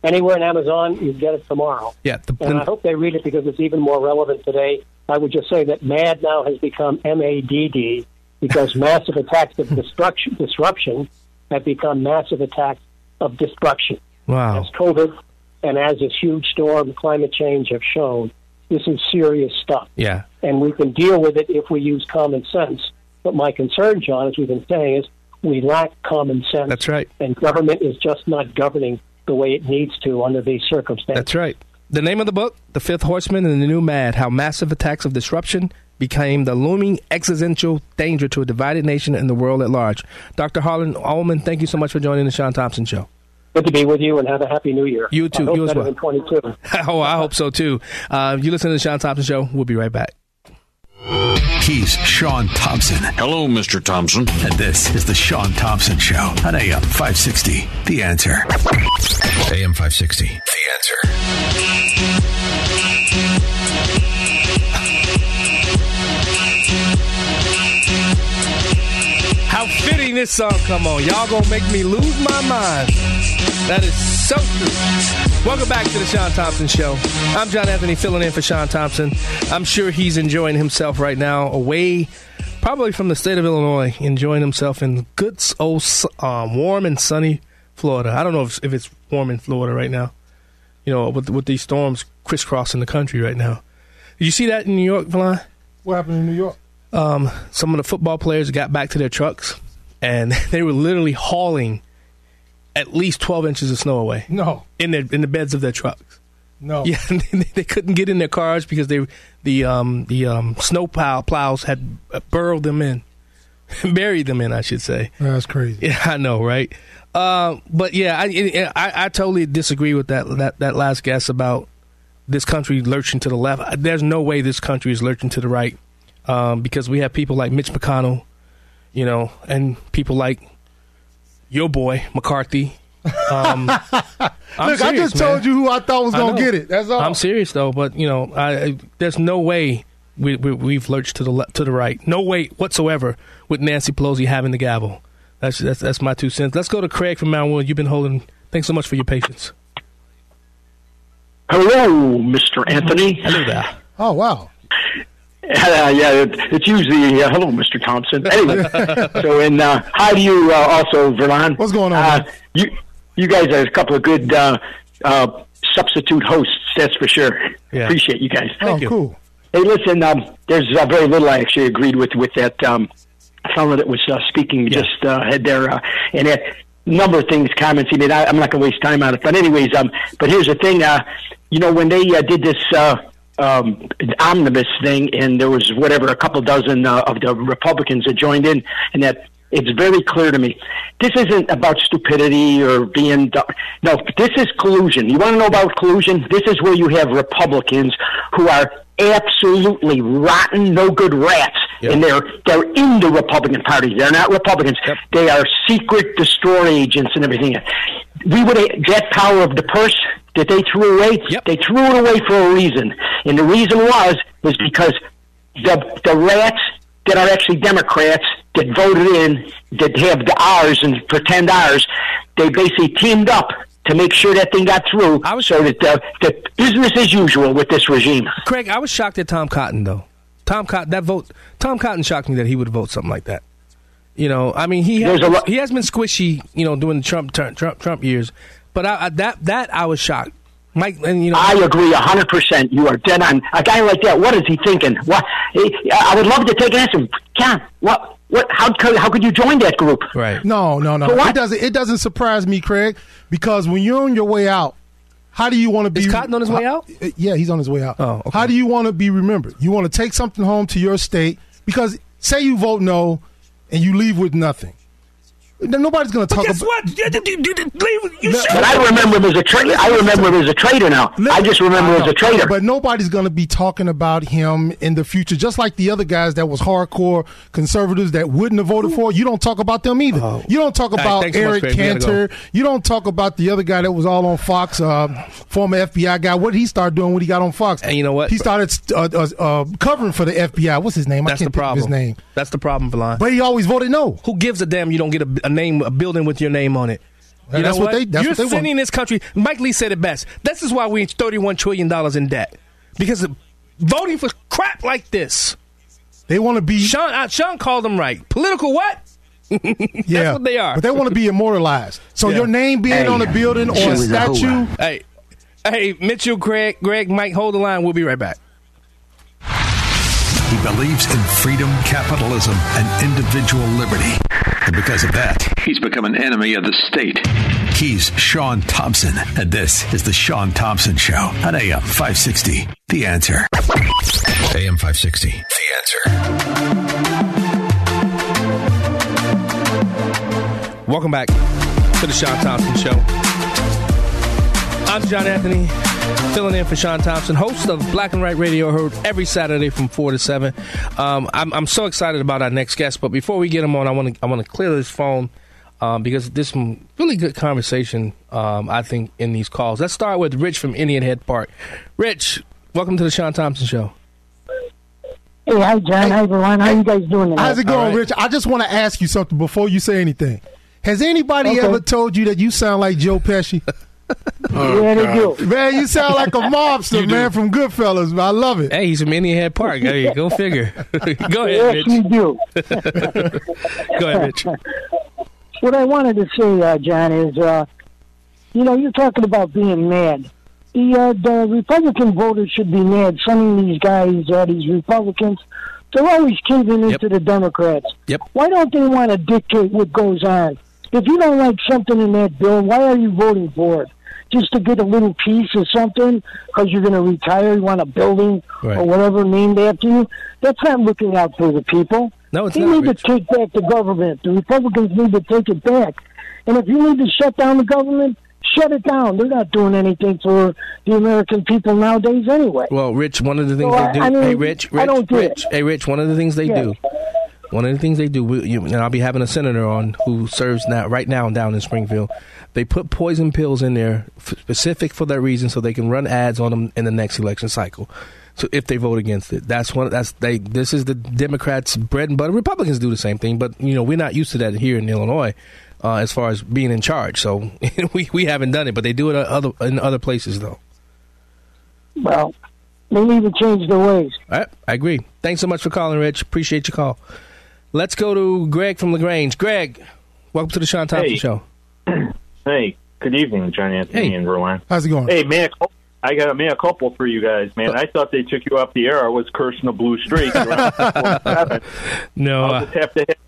Anywhere in Amazon, you get it tomorrow. Yeah, the, And I hope they read it because it's even more relevant today. I would just say that MAD now has become MADD because massive attacks of destruction, disruption have become massive attacks of destruction. wow. as COVID and as this huge storm, climate change have shown, this is serious stuff. Yeah. And we can deal with it if we use common sense. But my concern, John, as we've been saying, is we lack common sense. That's right. And government is just not governing the way it needs to under these circumstances. That's right. The name of the book, The Fifth Horseman and the New Mad How Massive Attacks of Disruption Became the Looming Existential Danger to a Divided Nation and the World at Large. Dr. Harlan Ullman, thank you so much for joining the Shaun Thompson Show. Good to be with you and have a happy new year. You too. I hope You as well. 22. oh, I hope so too. Uh, you listen to the Shaun Thompson Show. We'll be right back. He's Shaun Thompson. Hello, Mr. Thompson. And this is the Shaun Thompson Show on AM 560. The answer. AM 560. The answer. How fitting this song come on. Y'all gonna make me lose my mind. That is so true. Welcome back to the Shaun Thompson Show. I'm John Anthony filling in for Shaun Thompson. I'm sure he's enjoying himself right now away probably from the state of Illinois, enjoying himself in good old um, warm and sunny Florida. I don't know if, if it's warm in Florida right now. You know, with with these storms crisscrossing the country right now. Did you see that in New York, Valon? What happened in New York? um, some of the football players got back to their trucks and they were literally hauling at least 12 inches of snow away No, in their in the beds of their trucks. no. Yeah, they, they couldn't get in their cars because they the um, the um, snow plow plows had burrowed them in, buried them in, I should say. That's crazy. Yeah, I know, right? Uh, but yeah, I, I I totally disagree with that that that last guess about this country lurching to the left. There's no way this country is lurching to the right um, because we have people like Mitch McConnell, you know, and people like your boy McCarthy, Um, I'm Look, I serious, just told you who I thought was going to get it. That's all. I'm serious though, but you know, I, I, there's no way we, we, we've lurched to the le- to the right. No way whatsoever with Nancy Pelosi having the gavel. That's that's that's my two cents. Let's go to Craig from Mount Wood. You've been holding. Thanks so much for your patience. Hello, Mr. Anthony. Hello there. Oh wow. Uh, yeah, it, it's usually uh, hello, Mr. Thompson. Anyway, so and uh, hi to you uh, also, Verlon. What's going on? Uh, you you guys are a couple of good uh, uh, substitute hosts, that's for sure. Yeah. Appreciate you guys. Thank oh, cool. Hey, listen, um, there's uh, very little I actually agreed with with that um, fellow that was uh, speaking just uh, had there, uh, and that number of things, comments he made. I, I'm not going to waste time on it, but anyways, um, but here's the thing, uh, you know, when they uh, did this. Um, omnibus thing, and there was whatever a couple dozen uh, of the Republicans that joined in, and that it's very clear to me. This isn't about stupidity or being du- no. This is collusion. You want to know about collusion? This is where you have Republicans who are absolutely rotten, no good rats, and they're they're in the Republican Party. They're not Republicans. They are secret destroy agents and everything. We would that power of the purse that they threw away. They threw it away for a reason, and the reason was was because the the rats that are actually Democrats that voted in that have the R's and pretend R's, they basically teamed up to make sure that thing got through, I was so that the, the business as usual with this regime. Craig, I was shocked at Tom Cotton though. Tom Cotton that vote. Tom Cotton shocked me that he would vote something like that. You know, I mean, he has, There's a lo- he has been squishy, you know, during the Trump Trump Trump years, but I, I, that that I was shocked. Mike, and you know, I agree a hundred percent. You are dead on. A guy like that, what is he thinking? What? I would love to take an answer. John, what? What? How could how could you join that group? Right. No, no, no. For what? It doesn't. It doesn't surprise me, Craig, because when you're on your way out, how do you want to be? Is Cotton on his way out? Uh, Yeah, he's on his way out. Oh, How do you want to be remembered? You want to take something home to your state because say you vote no and you leave with nothing. Then Nobody's going to talk about. what? You, you, you, you No, But I remember him as a traitor. I remember him as a traitor now. I just remember him as a traitor. But nobody's going to be talking about him in the future, just like the other guys that was hardcore conservatives that wouldn't have voted for. You don't talk about them either. You don't talk All right, about thanks so much, Eric Craig. Cantor. You don't talk about the other guy that was all on Fox, uh, former FBI guy. What did he start doing when he got on Fox? And you know what? He started uh, uh, uh, covering for the FBI. What's his name? That's I the can't think of problem. his name. That's the problem, Valon. But he always voted no. Who gives a damn? You don't get a, a name, a building with your name on it. You That's know what they- that's You're what they want. this country. Mike Lee said it best. This is why we're thirty-one trillion dollars in debt because of voting for crap like this. They want to be. Shaun. Uh, Shaun called them right. Political what? Yeah, what they are. But they want to be immortalized. So Yeah. your name being Hey, on a building or a was a statue. Hey, hey, Mitchell, Greg, Greg, Mike, hold the line. We'll be right back. He believes in freedom, capitalism, and individual liberty. And because of that, he's become an enemy of the state. He's Shaun Thompson, and this is The Shaun Thompson Show on AM 560. The answer. AM 560. The answer. Welcome back to the Shaun Thompson Show. I'm John Anthony, filling in for Shaun Thompson, host of Black and White Radio, heard every Saturday from four to seven. Um, I'm, I'm so excited about our next guest, but before we get him on, I want to I want to clear this phone um, because there's some really good conversation. Um, I think in these calls. Let's start with Rich from Indian Head Park. Rich, welcome to the Shaun Thompson Show. Hey, hi, John. Hi, everyone. How you guys doing tonight? How's it going, Rich? I just want to ask you something before you say anything. Has anybody Okay. ever told you that you sound like Joe Pesci? Yeah, they do. Man, you sound like a mobster, man, from Goodfellas. Man. I love it. Hey, he's from Indian Head Park. Hey, go figure. go Yes, ahead, we Rich. do. Go ahead, Rich. What I wanted to say, uh, John, is, uh, you know, you're talking about being mad. The, uh, the Republican voters should be mad sending these guys, uh, these Republicans. They're always caving into the Democrats. Yep. Why don't they want to dictate what goes on? If you don't like something in that bill, why are you voting for it? Just to get a little piece of something because you're going to retire, you want a building Right. or whatever named after you? That's not looking out for the people. No, it's they not, need to take back the government. The Republicans need to take it back. And if you need to shut down the government, shut it down. They're not doing anything for the American people nowadays anyway. Well, Rich, one of the things So, they do. I- mean, hey, Rich, I Rich, don't Rich. Hey, Rich, one of the things they Yeah. do. One of the things they do, we, you, and I'll be having a senator on who serves now right now down in Springfield. They put poison pills in there f- specific for that reason, so they can run ads on them in the next election cycle. So if they vote against it, that's one. That's they. This is the Democrats' bread and butter. Republicans do the same thing, but you know we're not used to that here in Illinois, uh, as far as being in charge. So we we haven't done it, but they do it other in other places though. Well, they need to change their ways. All right, I agree. Thanks so much for calling, Rich. Appreciate your call. Let's go to Greg from Lagrange. Greg, welcome to the Shaun Thompson Hey. Show. Hey, good evening, John Anthony and Rowan. How's it going? Hey, man, I got a man a couple for you guys, man. I thought they took you off the air. I was cursing a blue streak. No, I'll uh, just have to. Hit,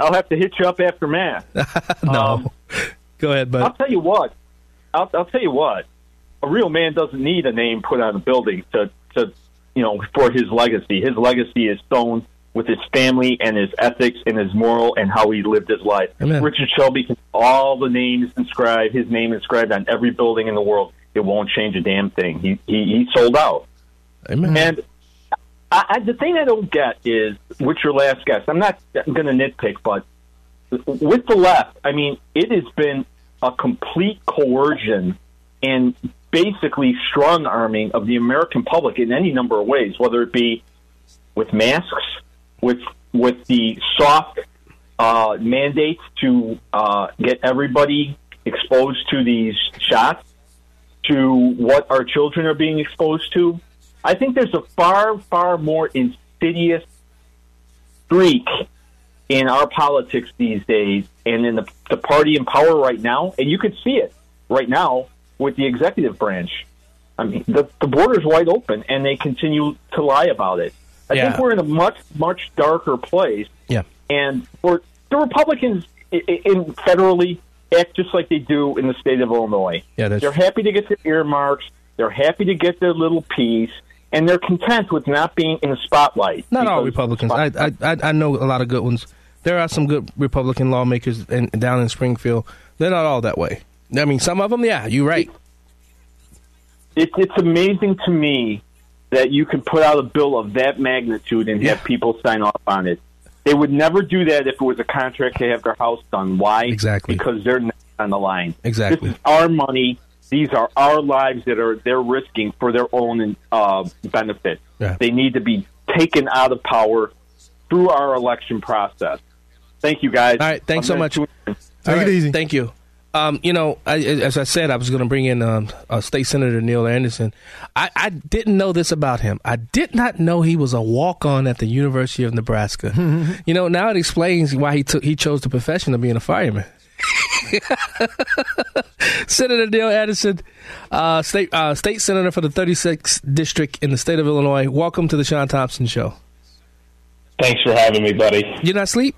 I'll have to hit you up after math. no. go ahead, but I'll tell you what. I'll, I'll tell you what. A real man doesn't need a name put on a building to, to, you know, for his legacy. His legacy is sown with his family and his ethics and his moral and how he lived his life. Amen. Richard Shelby can all the names inscribed, his name inscribed on every building in the world. It won't change a damn thing. He he, he sold out. Amen. And I, I, the thing I don't get is with your last guest. I'm not going to nitpick, but with the left, I mean, it has been a complete coercion and basically strong arming of the American public in any number of ways, whether it be with masks, with with the soft uh, mandates to uh, get everybody exposed to these shots, to what our children are being exposed to. I think there's a far, far more insidious streak in our politics these days and in the, the party in power right now. And you could see it right now with the executive branch. I mean, the, the border's wide open and they continue to lie about it. I Yeah. think we're in a much, much darker place. Yeah. And for the Republicans in federally act just like they do in the state of Illinois. Yeah, that's- they're happy to get their earmarks. They're happy to get their little piece, and they're content with not being in the spotlight. Not all Republicans. I, I I know a lot of good ones. There are some good Republican lawmakers in, down in Springfield. They're not all that way. I mean, some of them, yeah, you're right. It's it's amazing to me that you can put out a bill of that magnitude and have people sign off on it. They would never do that if it was a contract to have their house done. Why? Exactly. Because they're not on the line. Exactly. This is our money. These are our lives that are they're risking for their own uh, benefit. Yeah. They need to be taken out of power through our election process. Thank you, guys. All right, thanks so much. Take All right, Thank you. Um, you know, I, as I said, I was going to bring in um, uh, State Senator Neil Anderson. I, I didn't know this about him. I did not know he was a walk-on at the University of Nebraska. you know, now it explains why he took he chose the profession of being a fireman. Senator Neil Anderson, uh, state uh, state senator for the 36th district in the state of Illinois. Welcome to the Shaun Thompson Show. Thanks for having me, buddy. You not sleep?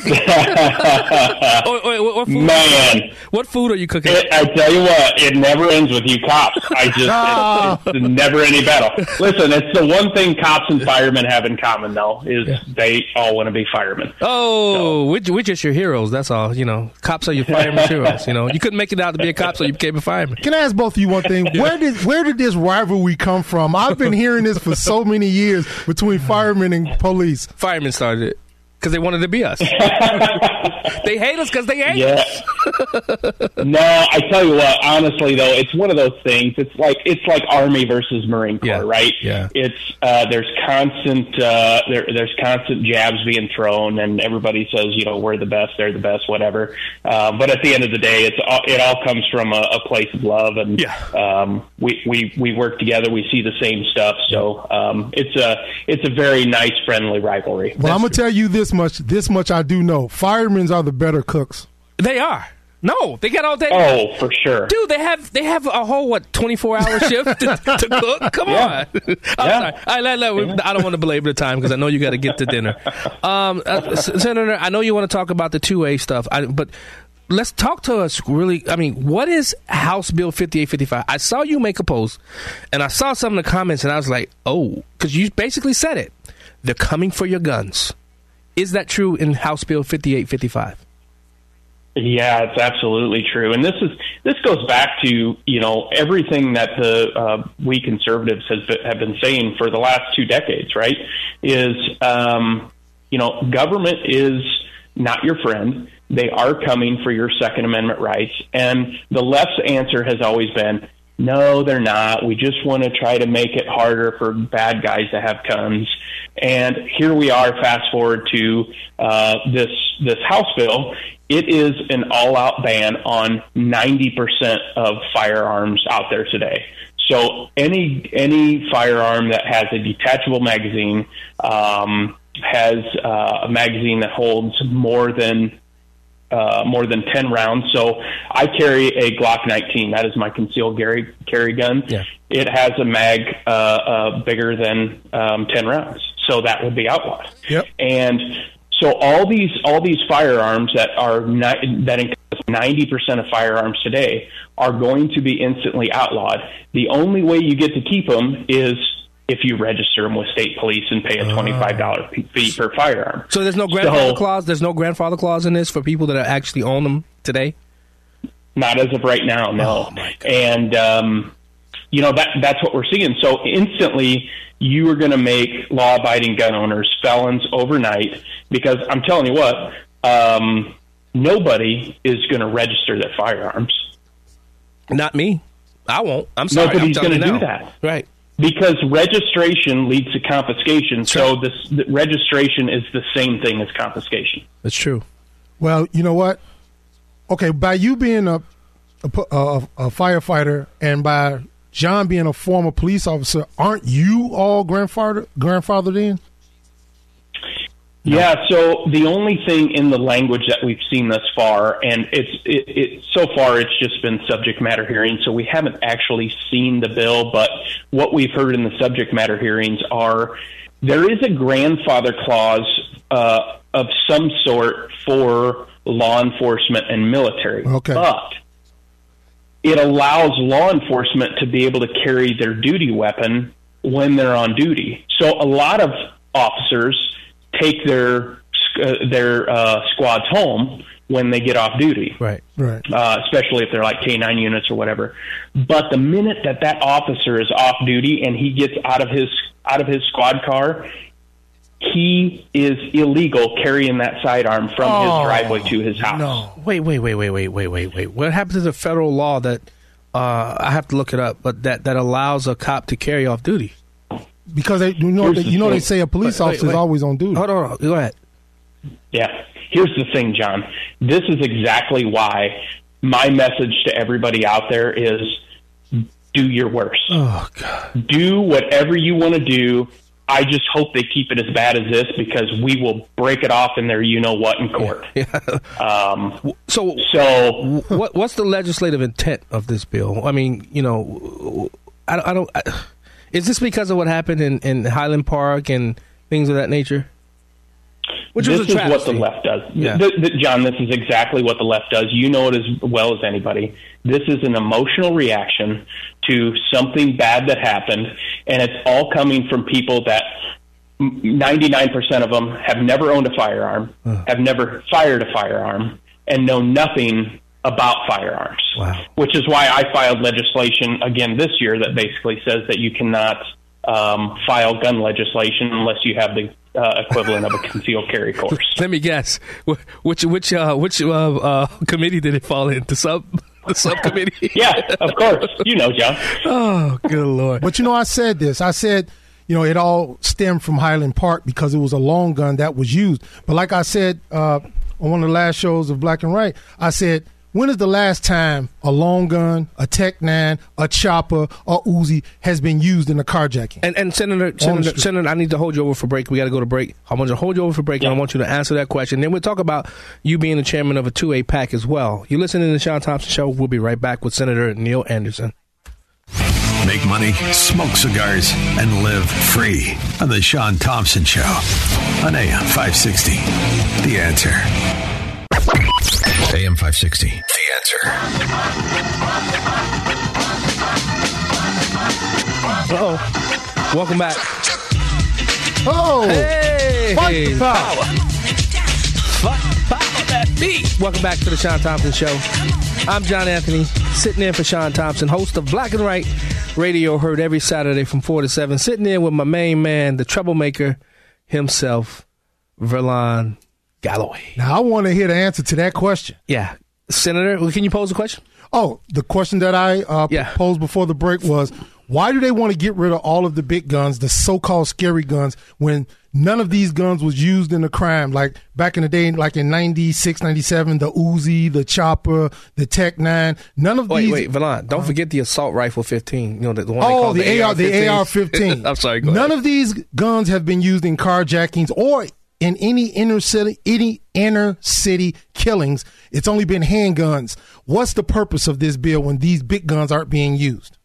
Wait, what, what food? Man. what food are you cooking? It, I tell you what, it never ends with you cops. I just, it's, it's never any battle. Listen, it's the one thing cops and firemen have in common, though, is they all want to be firemen. Oh, we're, we're just your heroes. That's all. You know, cops are your firemen's heroes. You know, you couldn't make it out to be a cop, so you became a fireman. Can I ask both of you one thing? Where did where did this rivalry come from? I've been hearing this for so many years between firemen and police. Firemen started it because they wanted to be us. they hate us because they hate Yeah. us. no, I tell you what, honestly though, it's one of those things. It's like it's like Army versus Marine Corps, right? Yeah. It's uh, there's constant uh, there, there's constant jabs being thrown, and everybody says you know we're the best, they're the best, whatever. Uh, but at the end of the day, it's all, it all comes from a, a place of love, and um, we we we work together. We see the same stuff, so um, it's a it's a very nice, friendly rivalry. Well, I'm gonna tell you this much. This much I do know: firemen are the better cooks. They are. No, they got all day. Oh, for sure, dude. They have they have a whole what twenty four hour shift to, to cook. Come Yeah. on. I'm sorry. All right, let- let- we- I don't want to belabor the time because I know you got to get to dinner. Um, uh, Senator, I know you want to talk about the two A stuff, I, but let's talk to us really. I mean, what is House Bill fifty eight fifty five? I saw you make a post, and I saw some of the comments, and I was like, oh, because you basically said it. They're coming for your guns. Is that true in House Bill fifty eight fifty five? Yeah, it's absolutely true, and this is this goes back to you know everything that the uh, we conservatives has been, have been saying for the last two decades. Right? Is um, You know, government is not your friend. They are coming for your Second Amendment rights. And the left's answer has always been, no, they're not. We just want to try to make it harder for bad guys to have guns. And here we are, fast forward to uh, this this House bill. It is an all-out ban on 90% of firearms out there today. So any any firearm that has a detachable magazine um, has uh, a magazine that holds more than uh, more than 10 rounds. So I carry a Glock 19. That is my concealed carry, carry gun. Yeah. It has a mag uh, uh, bigger than um, 10 rounds. So that would be outlawed. Yep. And so all these all these firearms that are ni- that encompass 90% of firearms today are going to be instantly outlawed. The only way you get to keep them is if you register them with state police and pay a $25 p- fee per firearm. So there's no grandfather So- clause. There's no grandfather clause in this for people that actually own them today. Not as of right now, no. and um, you know that that's what we're seeing. So instantly, you are going to make law-abiding gun owners felons overnight because I'm telling you what, um, nobody is going to register their firearms. Not me. I won't. I'm sorry. Nobody's going to do that. Right. Because registration leads to confiscation. So this the registration is the same thing as confiscation. That's true. Well, you know what? Okay, by you being a a, a, a firefighter and by John being a former police officer, aren't you all grandfather grandfathered in? Yeah. So the only thing in the language that we've seen thus far, and it's it, it so far it's just been subject matter hearings, so we haven't actually seen the bill. But what we've heard in the subject matter hearings are there is a grandfather clause uh, of some sort for law enforcement and military, Okay. but it allows law enforcement to be able to carry their duty weapon when they're on duty. So a lot of officers take their uh, their uh, squads home when they get off duty, right? Right. Uh, especially if they're like K9 units or whatever. But the minute that that officer is off duty and he gets out of his out of his squad car, he is illegal carrying that sidearm from Oh, his driveway to his house. No. Wait, wait, wait, wait, wait, wait, wait, wait. What happens to the federal law that uh, I have to look it up, but that, that allows a cop to carry off duty? Because they, you know, they, you know, they say a police Wait, wait, officer is always on duty. Hold on, go ahead. Yeah. Here's the thing, John. This is exactly why my message to everybody out there is do your worst. Oh, God. Do whatever you want to do. I just hope they keep it as bad as this because we will break it off in their you know what in court. Yeah. Um, so, so what what's the legislative intent of this bill? I mean, you know, I, don't- I don't. I, is this because of what happened in, in Highland Park and things of that nature? Which this was a is what the left does. Yeah. Th- th- John, this is exactly what the left does. You know it as well as anybody. This is an emotional reaction to something bad that happened, and it's all coming from people that 99% of them have never owned a firearm, have never fired a firearm, and know nothing about firearms. Wow. Which is why I filed legislation again this year that basically says that you cannot um, file gun legislation unless you have the uh, equivalent of a concealed carry course. Let me guess. Which which uh, which uh, uh, committee did it fall into? Sub the subcommittee. yeah, of course. You know, John. Oh, good lord! But you know, I said this. I said, you know, it all stemmed from Highland Park because it was a long gun that was used. But like I said uh, on one of the last shows of Black and Right, I said, when is the last time a long gun, a Tech Nine, a chopper, or Uzi has been used in a carjacking? And and Senator Senator. Senator, I need to hold you over for break. We got to go to break. I want to hold you over for break, and I want you to answer that question. Then we'll talk about you being the chairman of a two A PAC as well. You're listening to the Shaun Thompson Show? We'll be right back with Senator Neil Anderson. Make money, smoke cigars, and live free on the Shaun Thompson Show on AM 560. The answer. AM 560. The answer. oh. Welcome back. Oh, hey, fight the power. Fight, power that beat. Welcome back to the Shaun Thompson Show. I'm John Anthony, sitting in for Shaun Thompson, host of Black and Right Radio, heard every Saturday from 4 to 7. Sitting in with my main man, the troublemaker himself, Verlon Galloway. Now I want to hear the answer to that question. Yeah, Senator, can you pose a question? Oh, the question that I uh, posed before the break was why do they want to get rid of all of the big guns, the so-called scary guns, when none of these guns was used in a crime? Like back in the day, like in 96, 97, the Uzi, the Chopper, the Tech 9, none of Wait, these. wait, Verlon, don't forget the assault rifle 15. You know, the, the one they Oh, call the AR, the AR-15. AR-15. I'm sorry, None ahead. of these guns have been used in carjackings or in any inner city, any inner city killings. It's only been handguns. What's the purpose of this bill when these big guns aren't being used?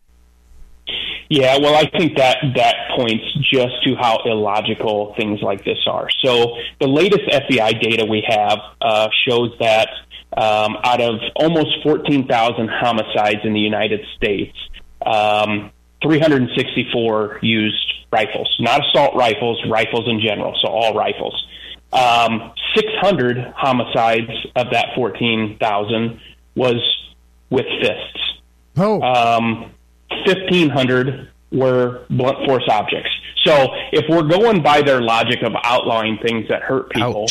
Yeah, well, I think that that points just to how illogical things like this are. So the latest FBI data we have uh, shows that um, out of almost 14,000 homicides in the United States, um, 364 used rifles, not assault rifles, rifles in general, so all rifles. Um, 600 homicides of that 14,000 was with fists. Oh. Um, 1,500 were blunt force objects. So if we're going by their logic of outlawing things that hurt people,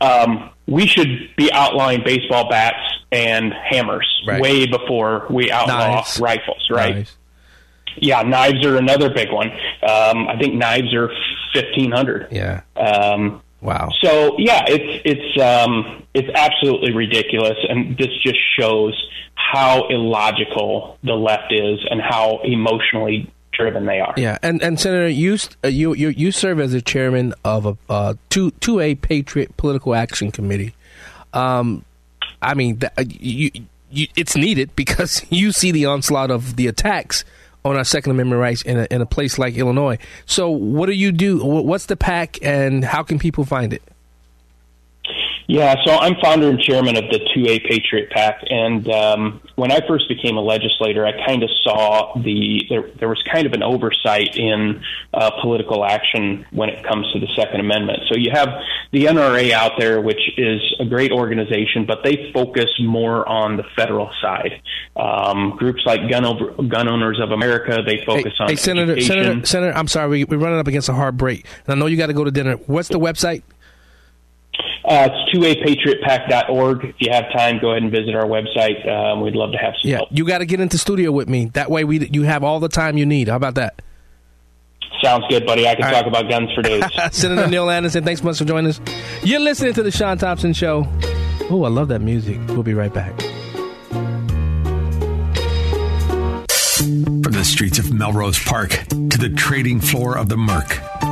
um, we should be outlawing baseball bats and hammers Right. way before we outlaw Knives. rifles, right? Knives. Yeah, knives are another big one. Um, I think knives are 1,500. Yeah. Um, wow. So yeah, it's it's um, it's absolutely ridiculous, and this just shows how illogical the left is and how emotionally driven they are. Yeah, and and Senator, you uh, you you you serve as the chairman of a uh, two two A Patriot Political Action Committee. Um, I mean, uh, you, you it's needed because you see the onslaught of the attacks on our Second Amendment rights in a, in a place like Illinois. So, what do you do? What's the PAC, and how can people find it? Yeah, so I'm founder and chairman of the 2A Patriot PAC, and um, when I first became a legislator, I kind of saw the there, there was kind of an oversight in uh, political action when it comes to the Second Amendment. So you have the NRA out there, which is a great organization, but they focus more on the federal side. Um, groups like Gun Gun Owners of America, they focus on Hey, Senator, education. Senator, Senator, I'm sorry, we, we're running up against a hard break, and I know you got to go to dinner. What's the website? Uh, it's 2apatriotpac.org. If you have time, go ahead and visit our website. Um, we'd love to have some Yeah, help. you got to get into studio with me. That way, we you have all the time you need. How about that? Sounds good, buddy. I can talk about guns for days. Senator Neil Anderson, thanks so much for joining us. You're listening to the Shaun Thompson Show. Oh, I love that music. We'll be right back. From the streets of Melrose Park to the trading floor of the Merc,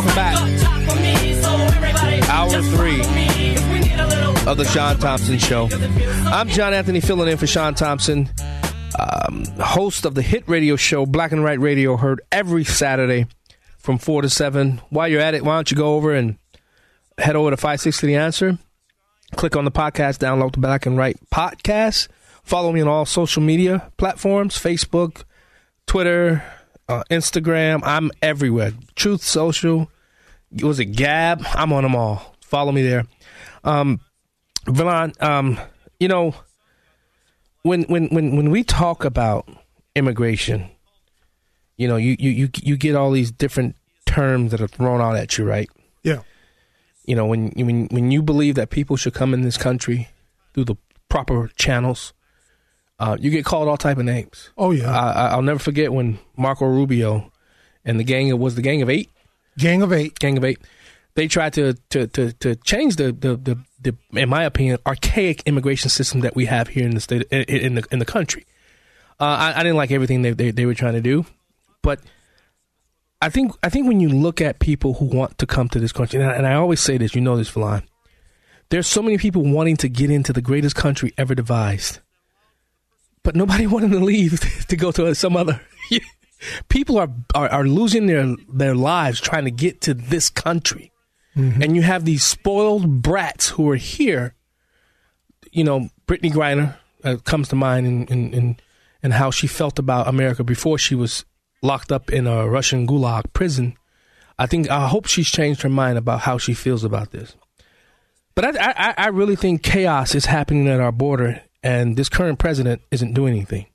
Welcome back. Hour three of the Shaun Thompson Show. I'm John Anthony filling in for Shaun Thompson, um, host of the hit radio show Black and Right Radio, heard every Saturday from 4 to 7. While you're at it, why don't you go over and head over to 560 The Answer, click on the podcast, download the Black and Right podcast, follow me on all social media platforms Facebook, Twitter, uh, Instagram. I'm everywhere. Truth Social. Was it Gab? I'm on them all. Follow me there. Um, Verlon, um, you know, when when when when we talk about immigration, you know, you you you you get all these different terms that are thrown out at you, right? Yeah. You know, when when when you believe that people should come in this country through the proper channels, uh, you get called all type of names. Oh yeah. I, I- I'll never forget when Marco Rubio and the gang was the Gang of Eight. Gang of Eight. Gang of Eight. They tried to to to, to change the, the the the in my opinion archaic immigration system that we have here in the state in, the in the country. Uh, I, I didn't like everything they, they they were trying to do, but I think I think when you look at people who want to come to this country, and I, and I always say this, you know this, Verlon, there's so many people wanting to get into the greatest country ever devised, but nobody wanted to leave to go to some other. people are, are are losing their their lives trying to get to this country. and you have these spoiled brats who are here. You know, Brittney Griner uh, comes to mind in, in, in, in how she felt about America before she was locked up in a Russian gulag prison. I think I hope she's changed her mind about how she feels about this. But I, I, I really think chaos is happening at our border, and this current president isn't doing anything.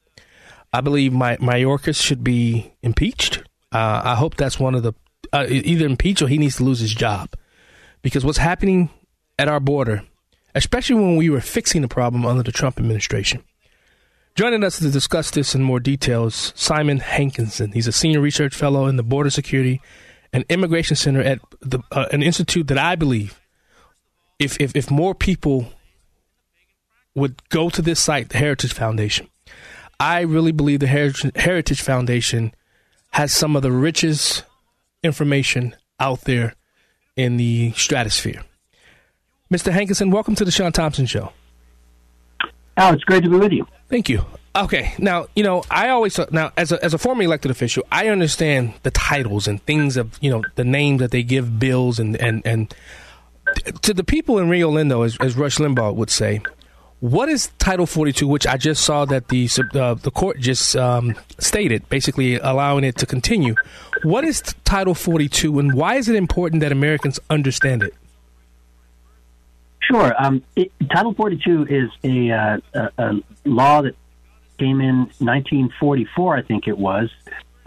I believe my Mayorkas should be impeached. Uh, I hope that's one of the uh, either impeach or he needs to lose his job because what's happening at our border, especially when we were fixing the problem under the Trump administration. Joining us to discuss this in more detail is Simon Hankinson. He's a senior research fellow in the Border Security and Immigration Center at the, uh, an institute that I believe, if, if if more people would go to this site, the Heritage Foundation, I really believe the Heritage, Foundation has some of the richest information out there in the stratosphere. Mr. Hankinson, welcome to the Shaun Thompson Show. Oh, it's great to be with you. Thank you. Okay, now you know I always now as a as a former elected official, I understand the titles and things of you know the names that they give bills and and and to the people in Rio Linda, as, as Rush Limbaugh would say, what is Title 42, which I just saw that the uh, the court just um, stated, basically allowing it to continue? What is Title 42, and why is it important that Americans understand it? Sure. Um, it, Title 42 is a, uh, a, a law that came in 1944, I think it was,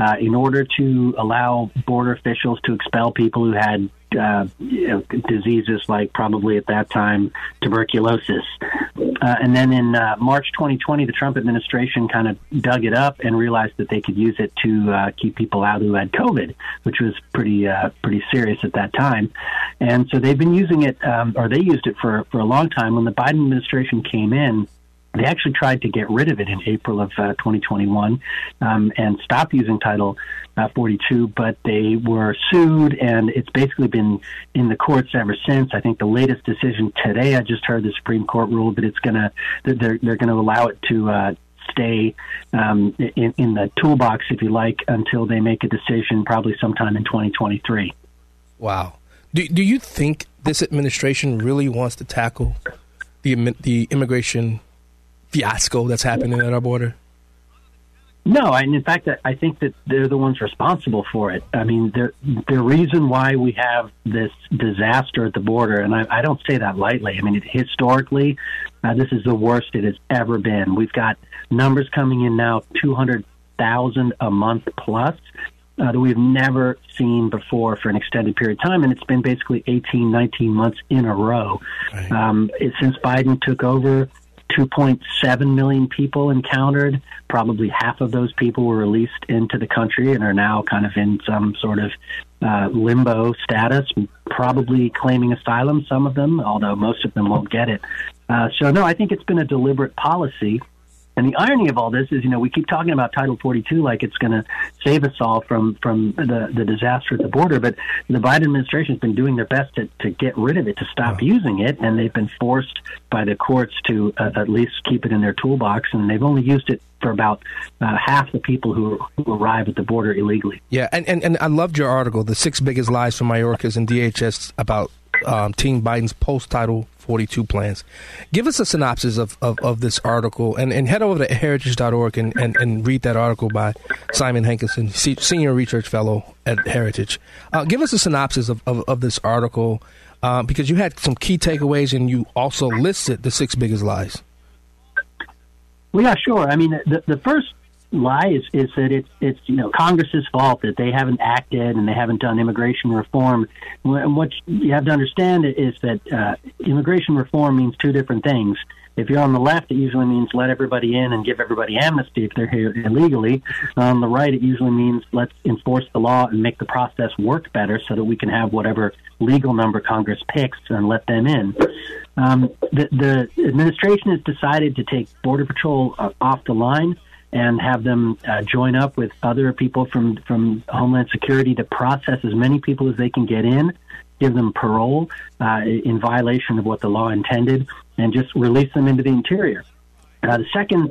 uh, in order to allow border officials to expel people who had uh, you know, diseases like probably at that time tuberculosis. Uh, and then in uh, March 2020, the Trump administration kind of dug it up and realized that they could use it to uh, keep people out who had COVID, which was pretty uh, pretty serious at that time. And so they've been using it, um, or they used it for for a long time. When the Biden administration came in, they actually tried to get rid of it in April of uh, 2021 um, and stop using Title uh, 42, but they were sued, and it's basically been in the courts ever since. I think the latest decision today, I just heard the Supreme Court ruled that it's to they're they're going to allow it to. Uh, stay um, in, in the toolbox, if you like, until they make a decision, probably sometime in 2023. Wow. Do, do you think this administration really wants to tackle the the immigration fiasco that's happening at our border? No, and in fact, I think that they're the ones responsible for it. I mean, the the reason why we have this disaster at the border, and I, I don't say that lightly. I mean, it, historically, uh, this is the worst it has ever been. We've got numbers coming in now, two hundred thousand a month plus. Uh, that we've never seen before for an extended period of time, and it's been basically 18, 19 months in a row. Right. Um, it, since Biden took over, 2.7 million people encountered. Probably half of those people were released into the country and are now kind of in some sort of uh, limbo status, probably claiming asylum, some of them, although most of them won't get it. Uh, so, no, I think it's been a deliberate policy and the irony of all this is, you know, we keep talking about Title 42 like it's going to save us all from from the the disaster at the border, but the Biden administration has been doing their best to to get rid of it, to stop using it, and they've been forced by the courts to uh, at least keep it in their toolbox, and they've only used it for about uh, half the people who, who arrive at the border illegally. Yeah, and, and, and I loved your article, The Six Biggest Lies from Mayorkas and DHS about um, Team Biden's post Title 42 plans. Give us a synopsis of, of, of this article and, and head over to heritage.org and, and, and read that article by Simon Hankinson, Senior Research Fellow at Heritage. Uh, give us a synopsis of, of, of this article uh, because you had some key takeaways and you also listed the six biggest lies. Well, yeah, sure. I mean, the, the first lie is, is that it's it's you know Congress's fault that they haven't acted and they haven't done immigration reform. And what you have to understand is that uh, immigration reform means two different things. If you're on the left, it usually means let everybody in and give everybody amnesty if they're here illegally. On the right, it usually means let's enforce the law and make the process work better so that we can have whatever legal number Congress picks and let them in. Um, the, the administration has decided to take Border Patrol uh, off the line and have them uh, join up with other people from from Homeland Security to process as many people as they can get in, give them parole uh, in violation of what the law intended, and just release them into the interior. Uh, the second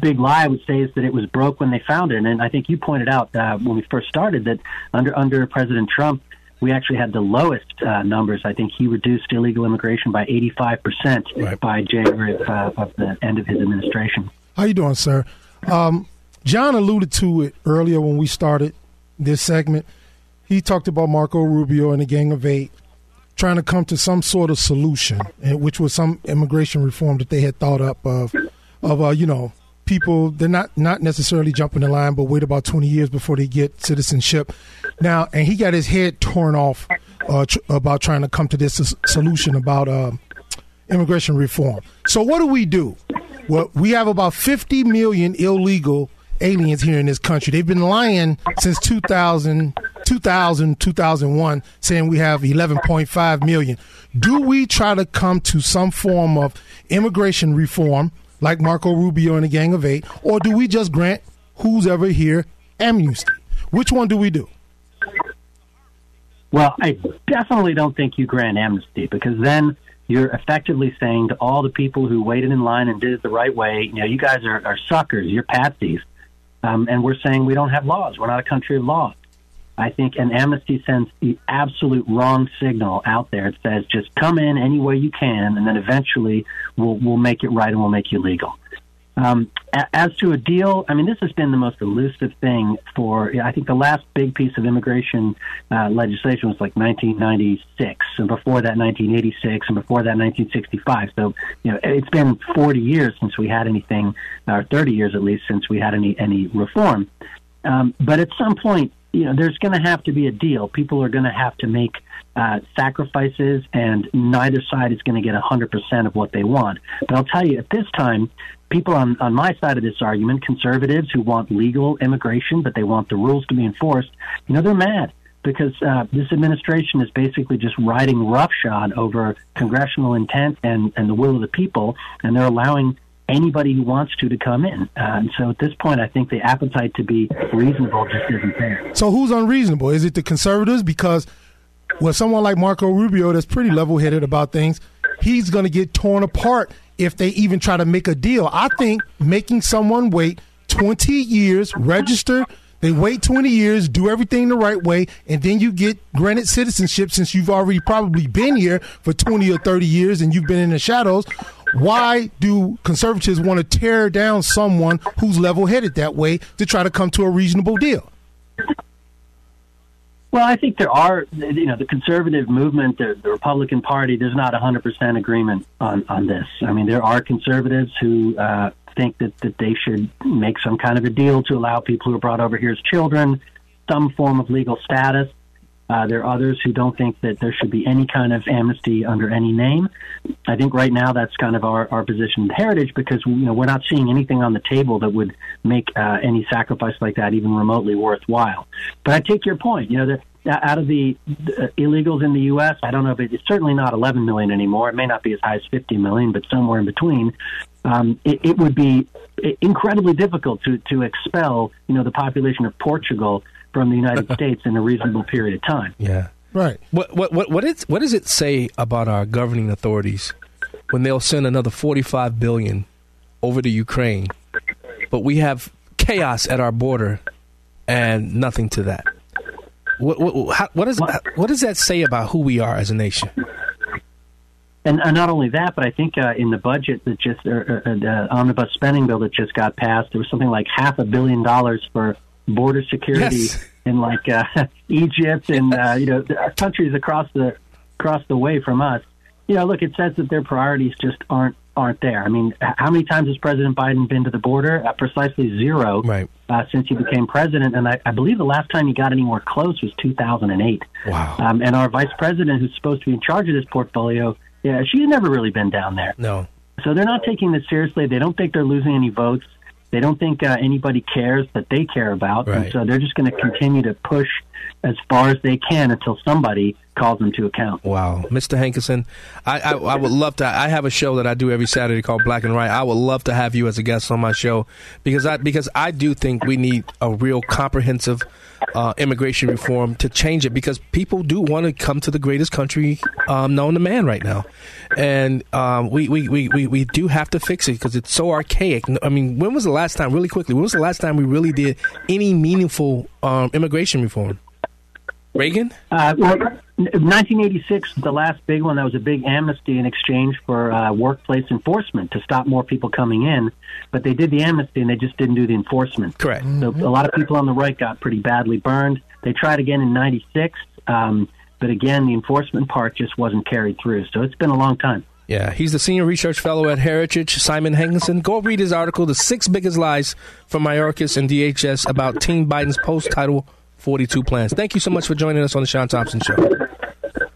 big lie I would say is that it was broke when they found it, and I think you pointed out uh, when we first started that under under President Trump. we actually had the lowest uh, numbers. I think he reduced illegal immigration by 85% by January of, uh, of the end of his administration. How you doing, sir? Um, John alluded to it earlier when we started this segment. He talked about Marco Rubio and the Gang of Eight trying to come to some sort of solution, which was some immigration reform that they had thought up of, of uh, you know, people they're not not necessarily jumping the line, but wait about twenty years before they get citizenship. Now, and he got his head torn off uh, tr- about trying to come to this solution about uh, immigration reform. So, what do we do? Well, we have about fifty million illegal aliens here in this country. They've been lying since 2000, 2000, 2001, saying we have 11.5 million. Do we try to come to some form of immigration reform, like Marco Rubio and the Gang of Eight, or do we just grant who's ever here amnesty? Which one do we do? Well, I definitely don't think you grant amnesty because then you're effectively saying to all the people who waited in line and did it the right way, you know, you guys are, are suckers, you're patsies. Um, and we're saying we don't have laws. We're not a country of law. I think an amnesty sends the absolute wrong signal out there. It says just come in any way you can, and then eventually we'll we'll make it right and we'll make you legal. Um, as to a deal, I mean, this has been the most elusive thing for. I think the last big piece of immigration uh, legislation was like 1996, and before that 1986, and before that 1965. So you know, it's been 40 years since we had anything, or 30 years at least since we had any any reform. Um, but at some point, you know, there's going to have to be a deal. People are going to have to make uh, sacrifices, and neither side is going to get 100% of what they want. But I'll tell you, at this time, people on, on my side of this argument, conservatives who want legal immigration, but they want the rules to be enforced, you know, they're mad because uh, this administration is basically just riding roughshod over congressional intent and, and the will of the people, and they're allowing anybody who wants to to come in. Uh, and so at this point, I think the appetite to be reasonable just isn't there. So who's unreasonable? Is it the conservatives? Because with someone like Marco Rubio that's pretty level headed about things, he's going to get torn apart if they even try to make a deal. I think making someone wait 20 years, register, they wait 20 years, do everything the right way, and then you get granted citizenship since you've already probably been here for 20 or 30 years and you've been in the shadows. Why do conservatives want to tear down someone who's level headed that way to try to come to a reasonable deal? Well, I think there are, you know, the conservative movement, the, the Republican Party, there's not 100% agreement on, on this. I mean, there are conservatives who uh, think that, that they should make some kind of a deal to allow people who are brought over here as children some form of legal status. Uh, there are others who don't think that there should be any kind of amnesty under any name. I think right now that's kind of our, our position in Heritage because you know we're not seeing anything on the table that would make uh, any sacrifice like that even remotely worthwhile. But I take your point. You know, the, out of the uh, illegals in the U.S., I don't know if it, it's certainly not 11 million anymore. It may not be as high as 50 million, but somewhere in between. Um, it, it would be incredibly difficult to to expel you know the population of Portugal from the United States in a reasonable period of time. Yeah. Right. What what what what, is, what does it say about our governing authorities when they'll send another 45 billion over to Ukraine, but we have chaos at our border and nothing to that? What what how, what, is, what does that say about who we are as a nation? And, and not only that, but I think uh, in the budget that just, or, or, the omnibus spending bill that just got passed, there was something like half a billion dollars for border security Yes. in like uh, Egypt and uh, you know countries across the across the way from us. You know, look, it says that their priorities just aren't aren't there. I mean, how many times has President Biden been to the border? Uh, precisely zero right. uh, since he became president, and I, I believe the last time he got anywhere close was 2008. Wow. Um, and our vice president, who's supposed to be in charge of this portfolio, yeah, she's never really been down there. No. So they're not taking this seriously. They don't think they're losing any votes. They don't think uh, anybody cares that they care about. And so they're just going to continue to push as far as they can until somebody calls them to account. Wow, Mr. Hankinson, I, I I would love to. I have a show that I do every Saturday called Black and Right. I would love to have you as a guest on my show because I because I do think we need a real comprehensive uh, immigration reform to change it because people do want to come to the greatest country um, known to man right now, and um, we, we, we, we, we do have to fix it because it's so archaic. I mean, when was the last time? Really quickly, when was the last time we really did any meaningful um, immigration reform? Reagan? Uh, well, 1986 was the last big one. That was a big amnesty in exchange for uh, workplace enforcement to stop more people coming in. But they did the amnesty and they just didn't do the enforcement. Correct. So a lot of people on the right got pretty badly burned. They tried again in '96, um, but again, the enforcement part just wasn't carried through. So it's been a long time. Yeah, he's the senior research fellow at Heritage, Simon Hankinson. Go read his article, The Six Biggest Lies from Mayorkas and DHS about Team Biden's post Title 42 plans. Thank you so much for joining us on the Shaun Thompson Show.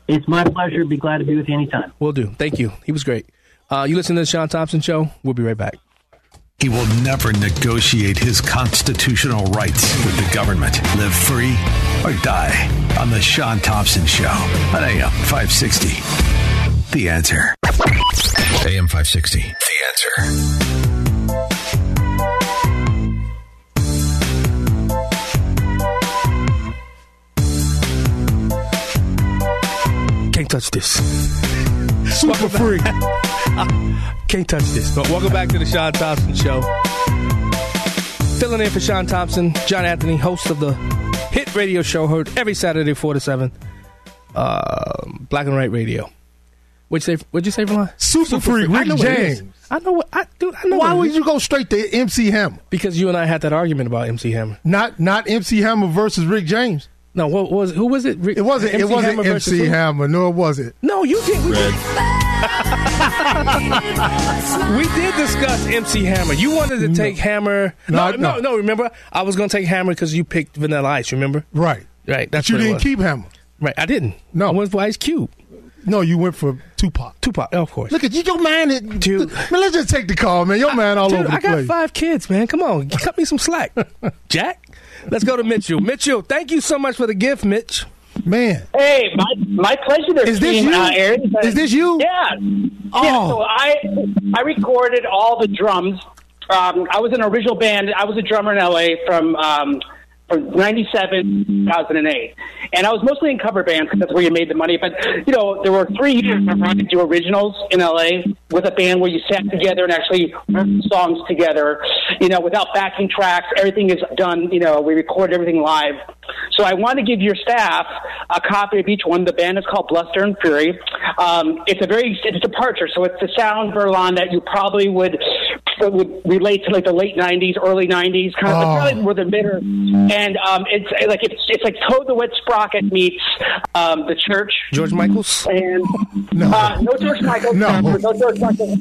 It's my pleasure. Be glad to be with you anytime. Will do. Thank you. He was great. Uh, you listen to the Shaun Thompson Show. We'll be right back. He will never negotiate his constitutional rights with the government. Live free or die on the Shaun Thompson Show on AM 560. The answer. AM 560. The answer. Can't touch this. Super free. Can't touch this. But welcome back to the Shaun Thompson Show. Filling in for Shaun Thompson, John Anthony, host of the hit radio show heard every Saturday, 4 to 7. Uh, Black and Right Radio. What'd you say, what'd you say, Verlon? Super, free. I Rick know what it is. James. I know what I dude. I know Why would you go straight to MC Hammer? Because you and I had that argument about MC Hammer. Not not MC Hammer versus Rick James. No, what was who was it? Rick, It wasn't. MC it wasn't Hammer versus MC who? Hammer. No, it wasn't. No, you did. We, did. we did discuss MC Hammer. You wanted to take Hammer. No, No, no, no. no. Remember, I was going to take Hammer because you picked Vanilla Ice. Remember? Right. Right. That's But you what didn't was. keep Hammer. Right. I didn't. No. I went for Ice Cube. No, you went for Tupac. Tupac, of course. Look at you, your man. It, Dude. man, let's just take the call, man. Your man all Dude, over the I got place. five kids, man. Come on, cut me some slack, Jack. Let's go to Mitchell. Mitchell, thank you so much for the gift, Mitch. Man, Hey, my my pleasure to Is this team, you? Uh, Aaron. Is this you? Yeah. Yeah. Oh. So I I recorded all the drums. Um, I was in an original band. I was a drummer in LA from um, from '97 2008, and I was mostly in cover bands because that's where you made the money. But you know, there were three years where I could do originals in LA with a band where you sat together and actually wrote songs together. You know, without backing tracks, everything is done. You know, we record everything live. So I want to give your staff a copy of each one. The band is called Bluster and Fury. Um, it's a very it's a departure. So it's the sound Verlon that you probably would would relate to like the late '90s, early '90s, kind of Oh. probably were the middle. And um, it's like it's it's like Toad the Wet Sprocket meets um, the Church. George Michaels. And No. uh, no George Michael. No. no George Michael.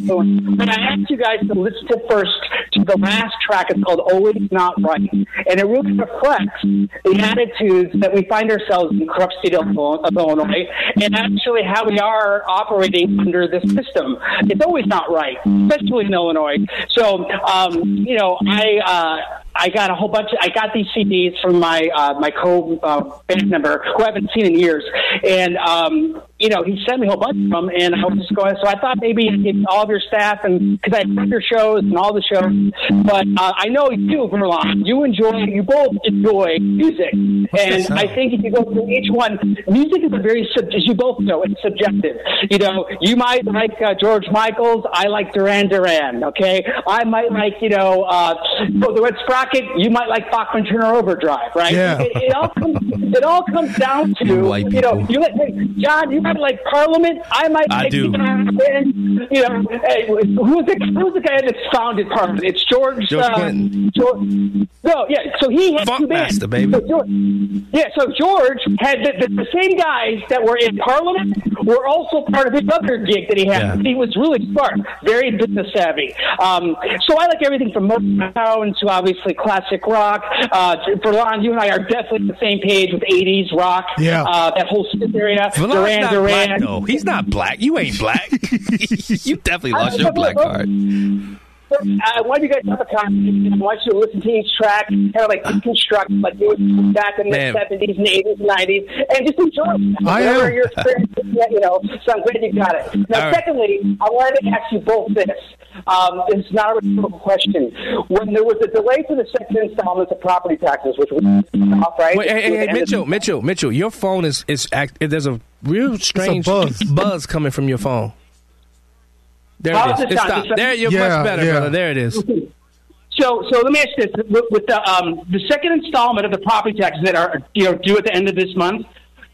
But I asked you guys to listen to first to the last track. It's called "Always Not Right," and it really reflects the attitudes that we find ourselves in the corrupt state of Illinois, and actually how we are operating under this system. It's always not right, especially in Illinois. So, um, you know, I. Uh, I got a whole bunch. Of, I got these CDs from my uh, my co uh, band member who I haven't seen in years, and um, you know he sent me a whole bunch of them, and I was just going. So I thought maybe all of your staff and because I your shows and all the shows, but uh, I know you, Verlon, you enjoy you both enjoy music, and I think if you go through each one, music is a very sub- as you both know it's subjective. You know, you might like uh, George Michaels, I like Duran Duran. Okay, I might like you know uh, the Red Sprocket. You might like Bachman Turner Overdrive, right? Yeah. It, it all comes. It all comes down to You white you know. You like hey, John. You might like Parliament. I might. I like, do. And, you know, hey, who's the who's the guy that founded Parliament? It's George. George uh, Clinton. George, no, yeah. So he had two bands. Funkmaster, baby. So George, yeah. So George had the, the, the same guys that were in Parliament were also part of his other gig that he had. Yeah. He was really smart, very business savvy. Um, so I like everything from Motown to obviously classic rock. Uh, Verlon, you and I are definitely on the same page with '80s rock. Yeah. Uh, that whole area. Verlon's Duran not Duran. black though. He's not black. You ain't black. you definitely lost your black card. I want you guys to have a time. I want you to listen to each track, kind of like deconstruct, like you would back in the seventies and eighties and nineties, and just enjoy. it. I Whatever am. your experience, is, you know. So I'm glad you got it. Now, All right. secondly, I wanted to ask you both this. Um, it's not a rhetorical question. When there was a delay to the second installment of property taxes, which was off, right? Wait, hey, hey, hey, the end of- Mitchell, Mitchell, Mitchell, your phone is is act. There's a real strange buzz. coming from your phone. There How's it it is. It sound? stopped. There, you're Yeah, much better, yeah. brother. There it is. So, so let me ask this: with, with the um, the second installment of the property taxes that are you know due at the end of this month,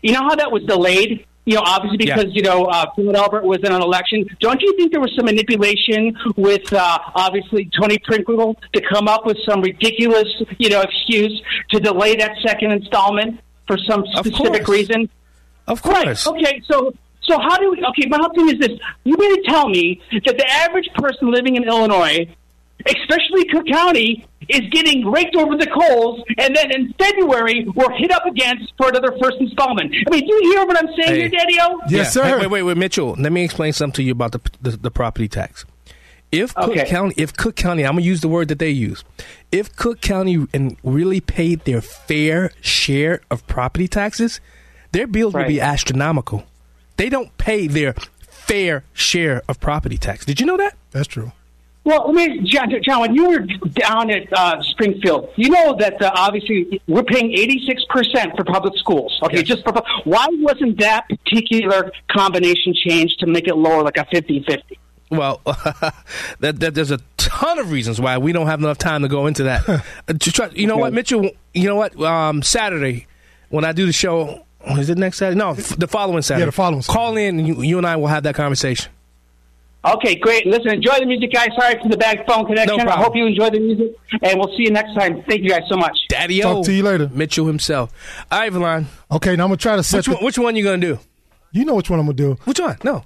you know how that was delayed? You know, obviously Yeah. because you know uh, Prince Albert was in an election. Don't you think there was some manipulation with uh, obviously Toni Preckwinkle to come up with some ridiculous you know excuse to delay that second installment for some specific course. reason? Of course. Right. Okay. So. So how do we? Okay, my whole thing is this: you mean to tell me that the average person living in Illinois, especially Cook County, is getting raked over the coals, and then in February we're hit up against for another first installment? I mean, do you hear what I'm saying here, Daddy-O? Yeah. Hey, wait, wait, wait, Mitchell. Let me explain something to you about the the, the property tax. If Cook Okay. County, if Cook County, I'm gonna use the word that they use. If Cook County and really paid their fair share of property taxes, their bills would be astronomical. They don't pay their fair share of property tax. Did you know that? That's true. Well, let me, John, John, when you were down at uh, Springfield, you know that uh, obviously we're paying 86% for public schools. Okay, just for, why wasn't that particular combination changed to make it lower, like a 50 50? Well, that, that there's a ton of reasons why we don't have enough time to go into that. To try, you know what, Mitchell? You know what? Um, Saturday when I do the show, is it next Saturday? No, the following Saturday. the following Call in, and you, you and I will have that conversation. Okay, great. Listen, enjoy the music, guys. Sorry for the bad phone connection. I problem. hope you enjoy the music, and we'll see you next time. Thank you guys so much. Daddy Talk to you later. Mitchell himself. All right, Verlon. Okay, now I'm gonna try to set. Which one, which one you gonna do? You know which one I'm gonna do. Which one? No.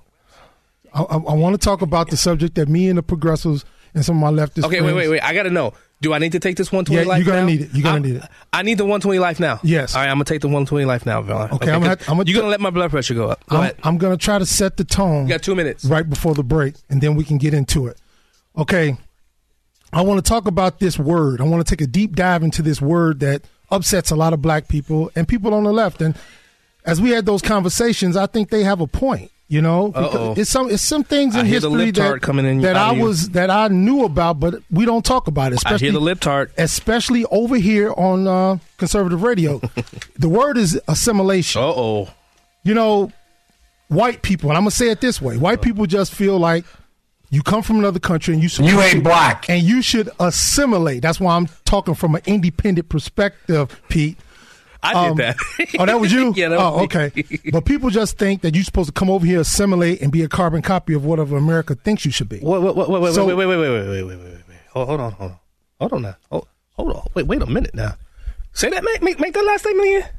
I, I, I want to talk about the subject that me and the progressives and some of my leftist. Okay, wait, wait, wait. I gotta know. Do I need to take this 120 Yeah, life you're gonna now? need it. You're gonna need it. I need the 120 life now. Yes. All right, I'm gonna take the 120 life now, Verlon. Okay, I'm gonna have- I'm gonna- you're gonna let my blood pressure go up. Go I'm. I'm going to try to set the tone. You got two minutes. Right before the break, and then we can get into it. Okay. I want to talk about this word. I want to take a deep dive into this word that upsets a lot of black people and people on the left. And as we had those conversations, I think they have a point. You know, it's some it's some things in I hear the history lip that, coming in that I you. was that I knew about, but we don't talk about it. I Especially hear the lip tart. especially over here on uh, conservative radio. the word is assimilation. Uh oh. You know, white people, and I'm gonna say it this way: white people just feel like you come from another country and you should You ain't black. and you should assimilate. That's why I'm talking from an independent perspective, Pete. I Um, did that. oh, that was you. Yeah, that oh, okay. but people just think that you're supposed to come over here, assimilate, and be a carbon copy of whatever America thinks you should be. Wait, wait, wait, wait, So- wait, wait, wait, wait, wait, wait, wait, wait, wait, hold on, hold on, hold on now. Hold, hold on. Wait, wait a minute now. Say that. Make, make, make that last statement again.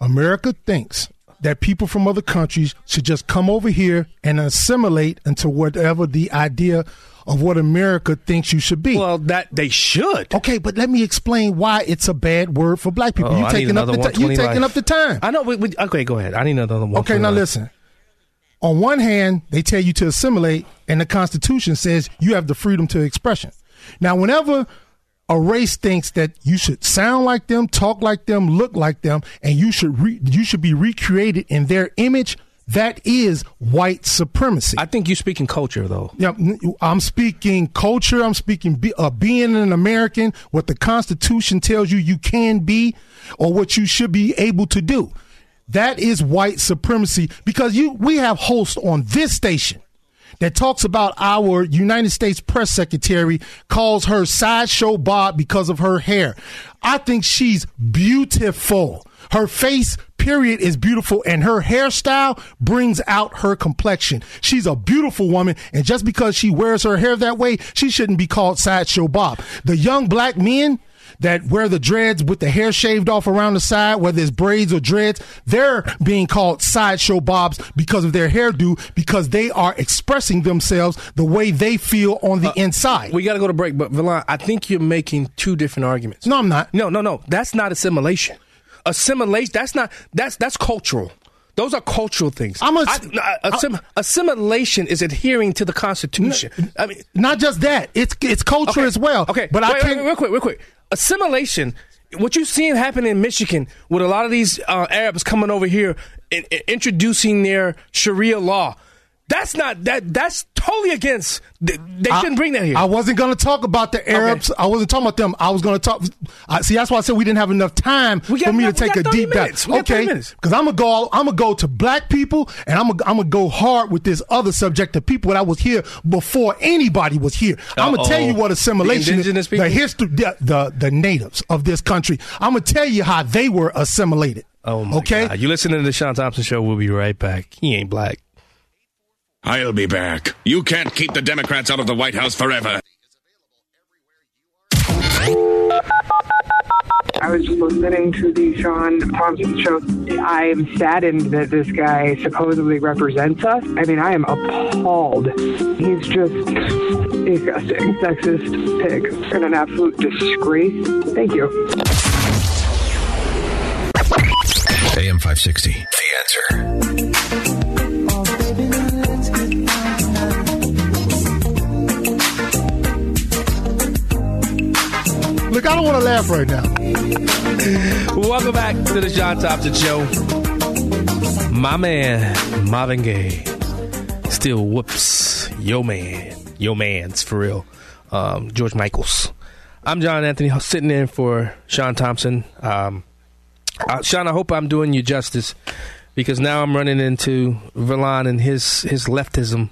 America thinks that people from other countries should just come over here and assimilate into whatever the idea of what America thinks you should be. Well, that they should. Okay, but let me explain why it's a bad word for black people. Oh, you taking up the you taking life. up the time. I know. We, we, okay, go ahead. I need another one. Okay, now listen. On one hand, they tell you to assimilate, and the Constitution says you have the freedom to expression. Now, whenever a race thinks that you should sound like them, talk like them, look like them, and you should re- you should be recreated in their image, that is white supremacy. I think you're speaking culture, though. Yeah, I'm speaking culture. I'm speaking be, uh, being an American, what the Constitution tells you you can be, or what you should be able to do. That is white supremacy because you we have hosts on this station that talks about our United States press secretary calls her sideshow Bob because of her hair. I think she's beautiful. Her face, period, is beautiful, and her hairstyle brings out her complexion. She's a beautiful woman, and just because she wears her hair that way, she shouldn't be called sideshow Bob. The young black men that wear the dreads with the hair shaved off around the side, whether it's braids or dreads, they're being called sideshow bobs because of their hairdo, because they are expressing themselves the way they feel on the uh, inside. We got to go to break, but Verlon, I think you're making two different arguments. No, I'm not. No, no, no. That's not assimilation. Assimilation. That's not. That's that's cultural. Those are cultural things. I'm a- I- assim- assimilation is adhering to the Constitution. I mean, Not just that, it's it's culture Okay. as well. Okay, but wait, I can't. wait, real quick, real quick. Assimilation. What you're seeing happen in Michigan with a lot of these uh, Arabs coming over here and, and introducing their Sharia law. That's not that. That's totally against. They, they I- shouldn't bring that here. I wasn't going to talk about the Arabs. I wasn't talking about them. I was going to talk. I, see, that's why I said we didn't have enough time got- for me to take a deep dive. We got 30 Okay, because I'm gonna go. I'm gonna go to black people, and I'm gonna I'm gonna go hard with this other subject of people that was here before anybody was here. I'm gonna tell you what assimilation The is. The history, the, the the natives of this country. I'm gonna tell you how they were assimilated. Oh my Okay? God. You listening to the Shaun Thompson show? We'll be right back. He ain't black. I'll be back. You can't keep the Democrats out of the White House forever. I was listening to the Shaun Thompson show. I'm saddened that this guy supposedly represents us. I mean, I am appalled. He's just disgusting, sexist pig, and an absolute disgrace. Thank you. AM 560. The answer. I don't want to laugh right now. Welcome back to the Shaun Thompson show. My man, Marvin Gaye, still whoops. Yo man, yo man's for real. Um, George Michaels. I'm John Anthony, sitting in for Shaun Thompson. Um, uh, Shaun, I hope I'm doing you justice because now I'm running into Verlon and his his leftism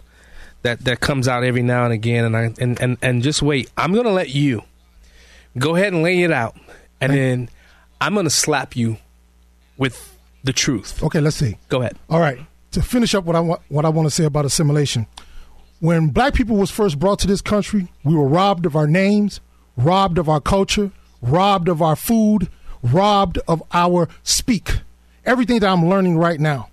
that that comes out every now and again. And I and and, and just wait. I'm gonna let you go ahead and lay it out, and then I'm gonna slap you with the truth. Okay, let's see. Go ahead. All right. To finish up what I want, what I want to say about assimilation. When black people was first brought to this country, we were robbed of our names, robbed of our culture, robbed of our food, robbed of our speak. Everything that I'm learning right now.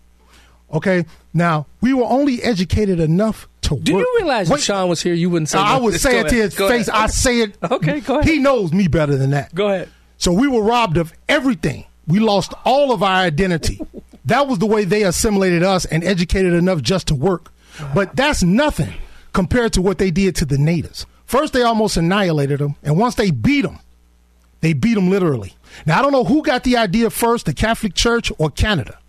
Okay. Now we were only educated enough to Do work. you realize if Shaun was here, you wouldn't say I would say it to his Go face. ahead. I say it. Okay, go ahead. He knows me better than that. Go ahead. So we were robbed of everything. We lost all of our identity. that was the way they assimilated us and educated enough just to work. But that's nothing compared to what they did to the natives. First, they almost annihilated them, and once they beat them, they beat them literally. Now, I don't know who got the idea first, the Catholic Church or Canada.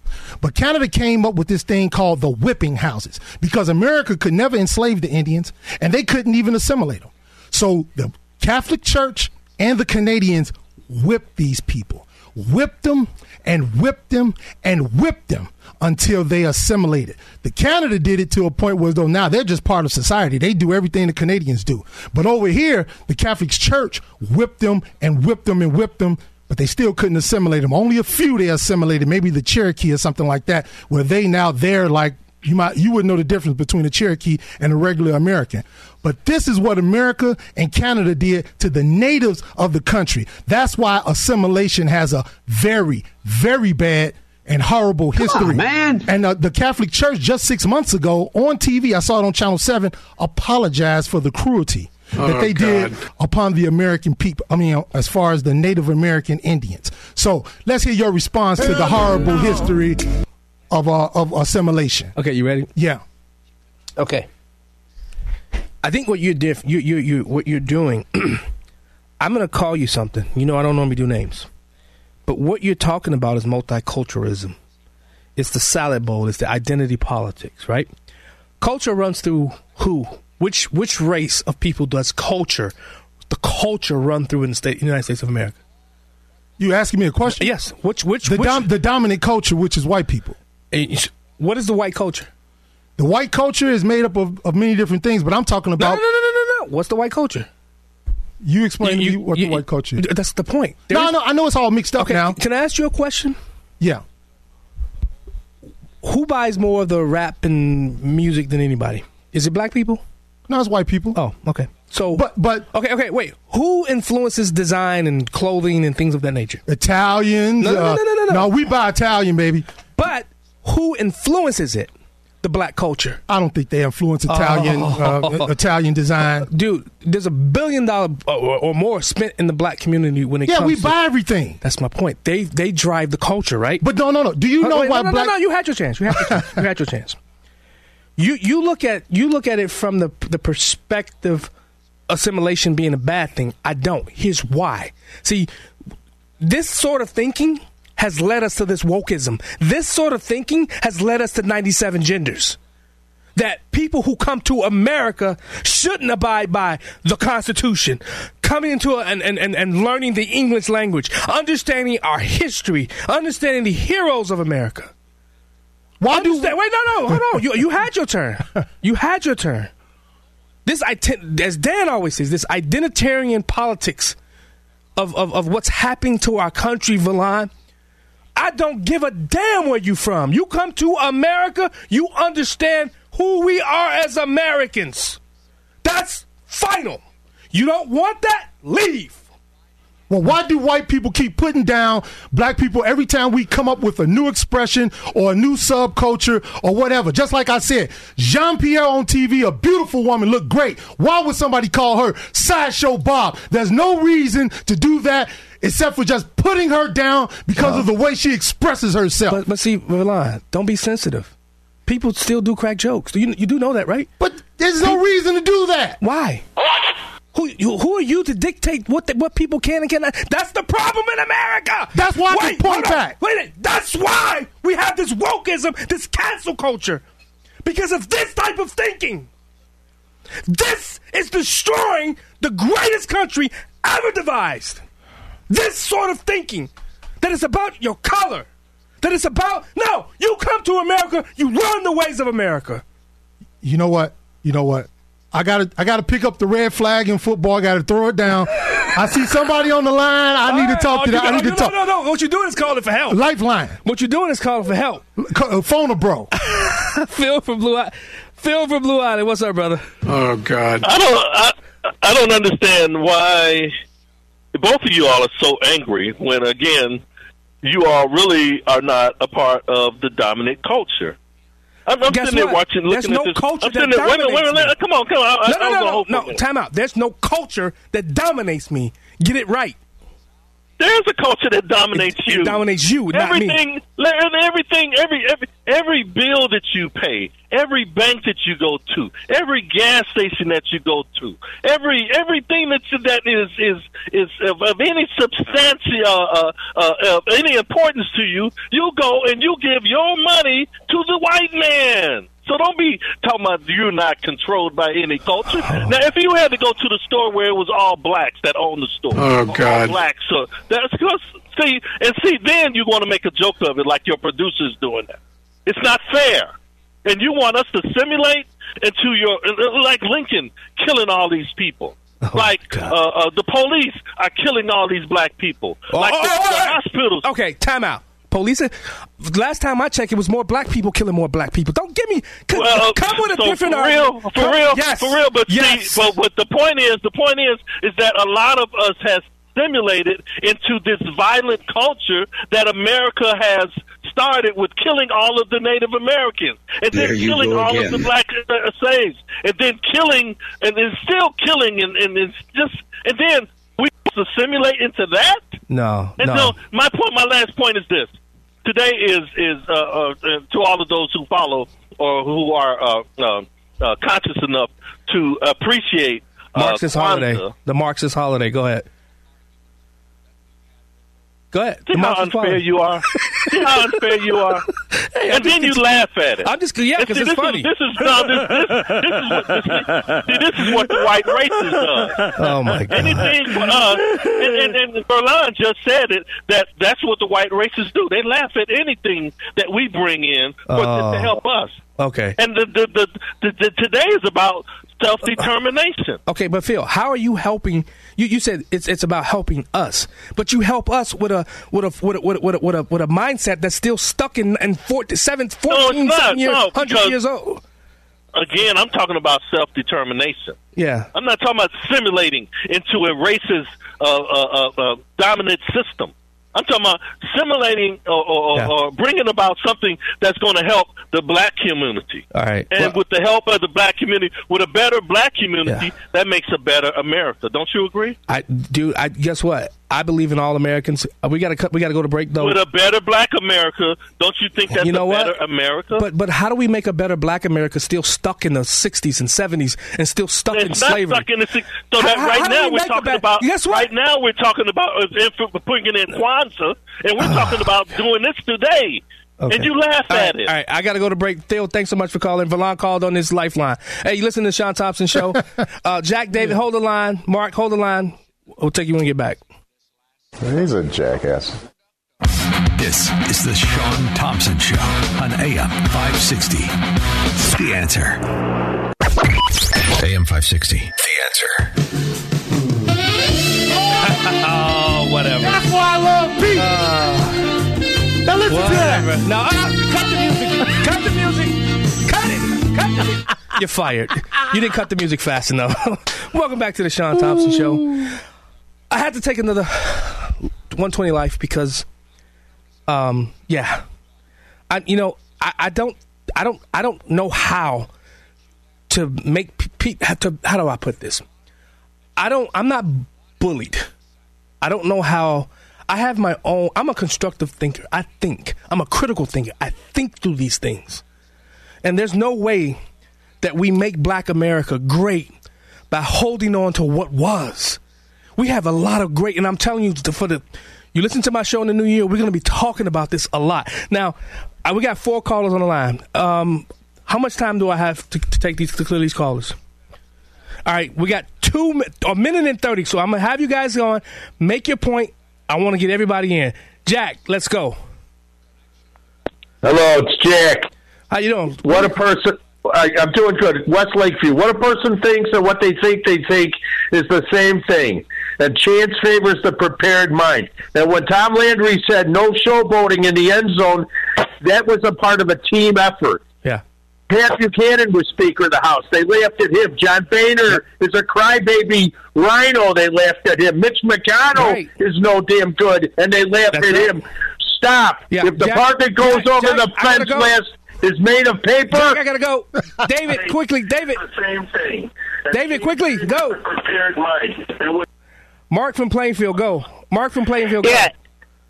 But Canada came up with this thing called the whipping houses because America could never enslave the Indians and they couldn't even assimilate them. So the Catholic Church and the Canadians whipped these people, whipped them and whipped them and whipped them until they assimilated. The Canada did it to a point where though now they're just part of society. They do everything the Canadians do. But over here, the Catholic Church whipped them and whipped them and whipped them but they still couldn't assimilate them. Only a few they assimilated, maybe the Cherokee or something like that, where they now they're like you might you wouldn't know the difference between a Cherokee and a regular American. But this is what America and Canada did to the natives of the country. That's why assimilation has a very, very bad and horrible history. man. And uh, the Catholic Church just six months ago on TV, I saw it on Channel 7, apologized for the cruelty that Oh, they did upon the American people. I mean, as far as the Native American Indians. So let's hear your response to the horrible history of uh, of assimilation. Okay, you ready? Yeah. Okay. I think what you're diff- you you you what you're doing. I'm gonna call you something. You know, I don't normally do names, but what you're talking about is multiculturalism. It's the salad bowl. It's the identity politics, right? Culture runs through who? Which which race of people does culture? The culture run through in the state, United States of America. You asking me a question? Yes. Which which the which, dom- the dominant culture, which is white people. What is the white culture? The white culture is made up of, of many different things, but I'm talking about. no, no, no, no, no. What's the white culture? You explain You- to me what you- the white culture is. That's the point. There No, is- no, I know it's all mixed up Okay, now. Can I ask you a question? Yeah. Who buys more of the rap and music than anybody? Is it black people? No, it's white people. Oh, okay. So, but but okay, okay. Wait, who influences design and clothing and things of that nature? Italians. No, no, no, uh, no, no, no. No, we buy Italian, baby. But who influences it? The black culture. I don't think they influence Italian Oh. uh, Italian design. Dude, there's a billion dollar uh, or, or more spent in the black community when it Yeah, comes we to buy everything. That's my point. They they drive the culture, right? But no, no, no. Do you Uh, know wait, why no, no, black? No, no, you had your chance. You had your chance. You had your chance. You you look at you look at it from the the perspective assimilation being a bad thing. I don't. Here's why. See, this sort of thinking has led us to this wokeism. This sort of thinking has led us to 97 genders. That people who come to America shouldn't abide by the Constitution, coming into a, and, and, and, and learning the English language, understanding our history, understanding the heroes of America. Why do wait? No, no, hold on. You you had your turn. You had your turn. This as Dan always says, this identitarian politics of, of, of what's happening to our country, Verlon. I don't give a damn where you from. You come to America, you understand who we are as Americans. That's final. You don't want that? Leave. Well, why do white people keep putting down black people every time we come up with a new expression or a new subculture or whatever? Just like I said, Jean Pierre on TV, a beautiful woman, looked great. Why would somebody call her Sideshow Bob? There's no reason to do that except for just putting her down because of the way she expresses herself. But, but see, Milan, don't be sensitive. People still do crack jokes. You, you do know that, right? But there's no reason to do that. Why? Who, you, who are you to dictate what the, what people can and cannot? That's the problem in America. That's why I Wait, can point back. Wait, a that's why we have this wokeism, this cancel culture, because of this type of thinking. This is destroying the greatest country ever devised. This sort of thinking that is about your color, that is about no. You come to America, you learn the ways of America. You know what? You know what? I gotta I gotta pick up the red flag in football. I gotta throw it down. I see somebody on the line. I need to talk Oh, to you that. I got- need to no, talk. No, no, no. What you're doing is calling for help. Lifeline. What you're doing is calling for help. uh, Phone a bro. Phil from Blue Eye. Phil from Blue Island. What's up, brother? Oh God. I don't. I, I don't understand why both of you all are so angry when, again, you all really are not a part of the dominant culture. I'm, I'm sitting there watching, There's looking no at this. culture I'm that sitting there. Wait a minute. Wait dominates me. Come on. Come on. I, No, no, I no, no, hold for a no. Time out. There's no culture that dominates me. Get it right. There's a culture that dominates It you. dominates you, not me. everything, everything, every every every bill that you pay, every bank that you go to, every gas station that you go to, every everything that you, that is is is of, of any substantia, uh, uh, of any importance to you, you go and you give your money to the white man. So don't be talking about you're not controlled by any culture. Now, if you had to go to the store where it was all blacks that owned the store, Oh, God. blacks, so that's because see and see. Then you want to make a joke of it, like your producer's doing that. It's not fair, and you want us to simulate into your like Lincoln killing all these people. like uh, uh, the police are killing all these black people. like the, the hospitals. Okay, time out. Police. Last time I checked, it was more black people killing more black people. Don't give me. Well, come with a so different for real, argument. for Come- real, yes, for real. But yes. see, but, but the point is, the point is, is that a lot of us has stimulated into this violent culture that America has started with killing all of the Native Americans, and There then killing go all of the black uh, slaves, and then killing, and then still killing, and, and it's just, and then we assimilate into that. No, And no. so my point, my last point is this: today is is uh, uh, uh, to all of those who follow or who are uh, uh, uh, conscious enough to appreciate uh, Marxist holiday. The Marxist holiday. Go ahead. Go ahead. See The how Marxist unfair holiday. you are. See how unfair you are. and then you laugh at it. I'm just yeah, because it's this funny. Is, this is no, this, this, this is what this, see, this is what the white racist does. Oh my god. Anything for us, and, and, and Verlon just said it that that's what the white racists do. They laugh at anything that we bring in for, Oh. to help us. Okay. And the, the, the, the, the today is about self determination. Okay, but Phil, how are you helping? You, you said it's it's about helping us, but you help us with a with a with a with a, with a, with a, with a mindset that's still stuck in in 14, seven, 14 not, seven years, no, hundred years old. Again, I'm talking about self determination. Yeah. I'm not talking about simulating into a racist, uh, uh, uh, uh, dominant system. I'm talking about simulating or, or, Yeah. or bringing about something that's going to help the black community. All right. And with the help of the black community, with a better black community, Yeah. that makes a better America. Don't you agree? I dude, I guess what? I believe in all Americans. Uh, We got to cut. We got to go to break though. With a better black America, don't you think that's You know a what? better America? But but how do we make a better Black America still stuck in the '60s and '70s and still stuck in It's not slavery? stuck in the So that How- right how now we we're talking about. Guess what? Right now we're talking about uh, inf- putting in Kwanzaa, and we're talking about doing this today. Okay. And you laugh All right, at it. All right, I got to go to break. Phil, thanks so much for calling. Verlon called on this lifeline. Hey, you listen to the Shaun Thompson show. uh, Jack David, hold the line. Mark, hold the line. We'll take you when we get back. He's a jackass. This is the Shaun Thompson Show on AM 560. The answer. AM 560. The answer. oh, whatever. That's why I love Pete. now listen Whatever. No, uh, cut the music. Cut the music. Cut it. Cut the music. You're fired. You didn't cut the music fast enough. Welcome back to the Shaun Thompson Show. I had to take another 120 life because, um, yeah, I you know I, I don't I don't I don't know how to make pe- pe- to how do I put this? I don't I'm not bullied. I don't know how I have my own I'm a constructive thinker. I think. I'm a critical thinker. I think through these things. And there's no way that we make black America great by holding on to what was. We have a lot of great and I'm telling you for the you listen to my show in the new year, we're going to be talking about this a lot. Now, uh, we got four callers on the line. Um, how much time do I have to, to take these to clear these callers? All right, we got two a minute and thirty. So I'm gonna have you guys on. Make your point. I want to get everybody in. Jack, let's go. Hello, it's Jack. How you doing? What a person. I, I'm doing good. West Lakeview. What a person thinks and what they think they think is the same thing. And chance favors the prepared mind. And when Tom Landry said no showboating in the end zone, that was a part of a team effort. Yeah. Pat Buchanan was Speaker of the House. They laughed at him. John Boehner is a crybaby RINO. They laughed at him. Mitch McConnell Right. is no damn good, and they laughed That's at right. him. Stop. Yeah, if the Jack- part that goes Jack- over Jack, the fence go. last is made of paper. Jack, I gotta go. David, quickly, David. The Same thing. David, quickly, go. Prepared mind. Mark from Plainfield, go. Mark from Plainfield, go. Yeah.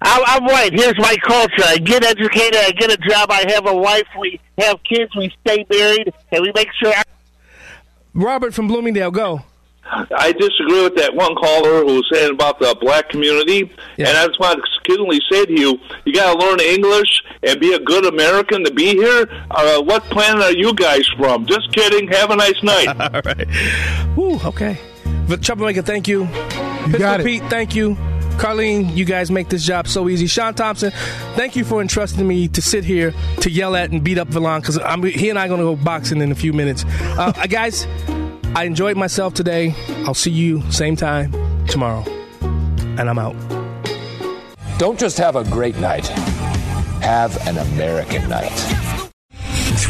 I, I'm white. Here's my culture. I get educated. I get a job. I have a wife. We have kids. We stay married, and we make sure. Robert from Bloomingdale, go. I disagree with that one caller who was saying about the black community, and I just want to exclusively say to you, you got to learn English and be a good American to be here. Uh, what planet are you guys from? Just kidding. Have a nice night. All right. Woo, okay. But Troublemaker, thank you. Pistol got it. Pete, thank you. Carlene, you guys make this job so easy. Shaun Thompson, thank you for entrusting me to sit here to yell at and beat up Verlon because he and I are going to go boxing in a few minutes. Uh, guys, I enjoyed myself today. I'll see you same time tomorrow. And I'm out. Don't just have a great night, have an American night.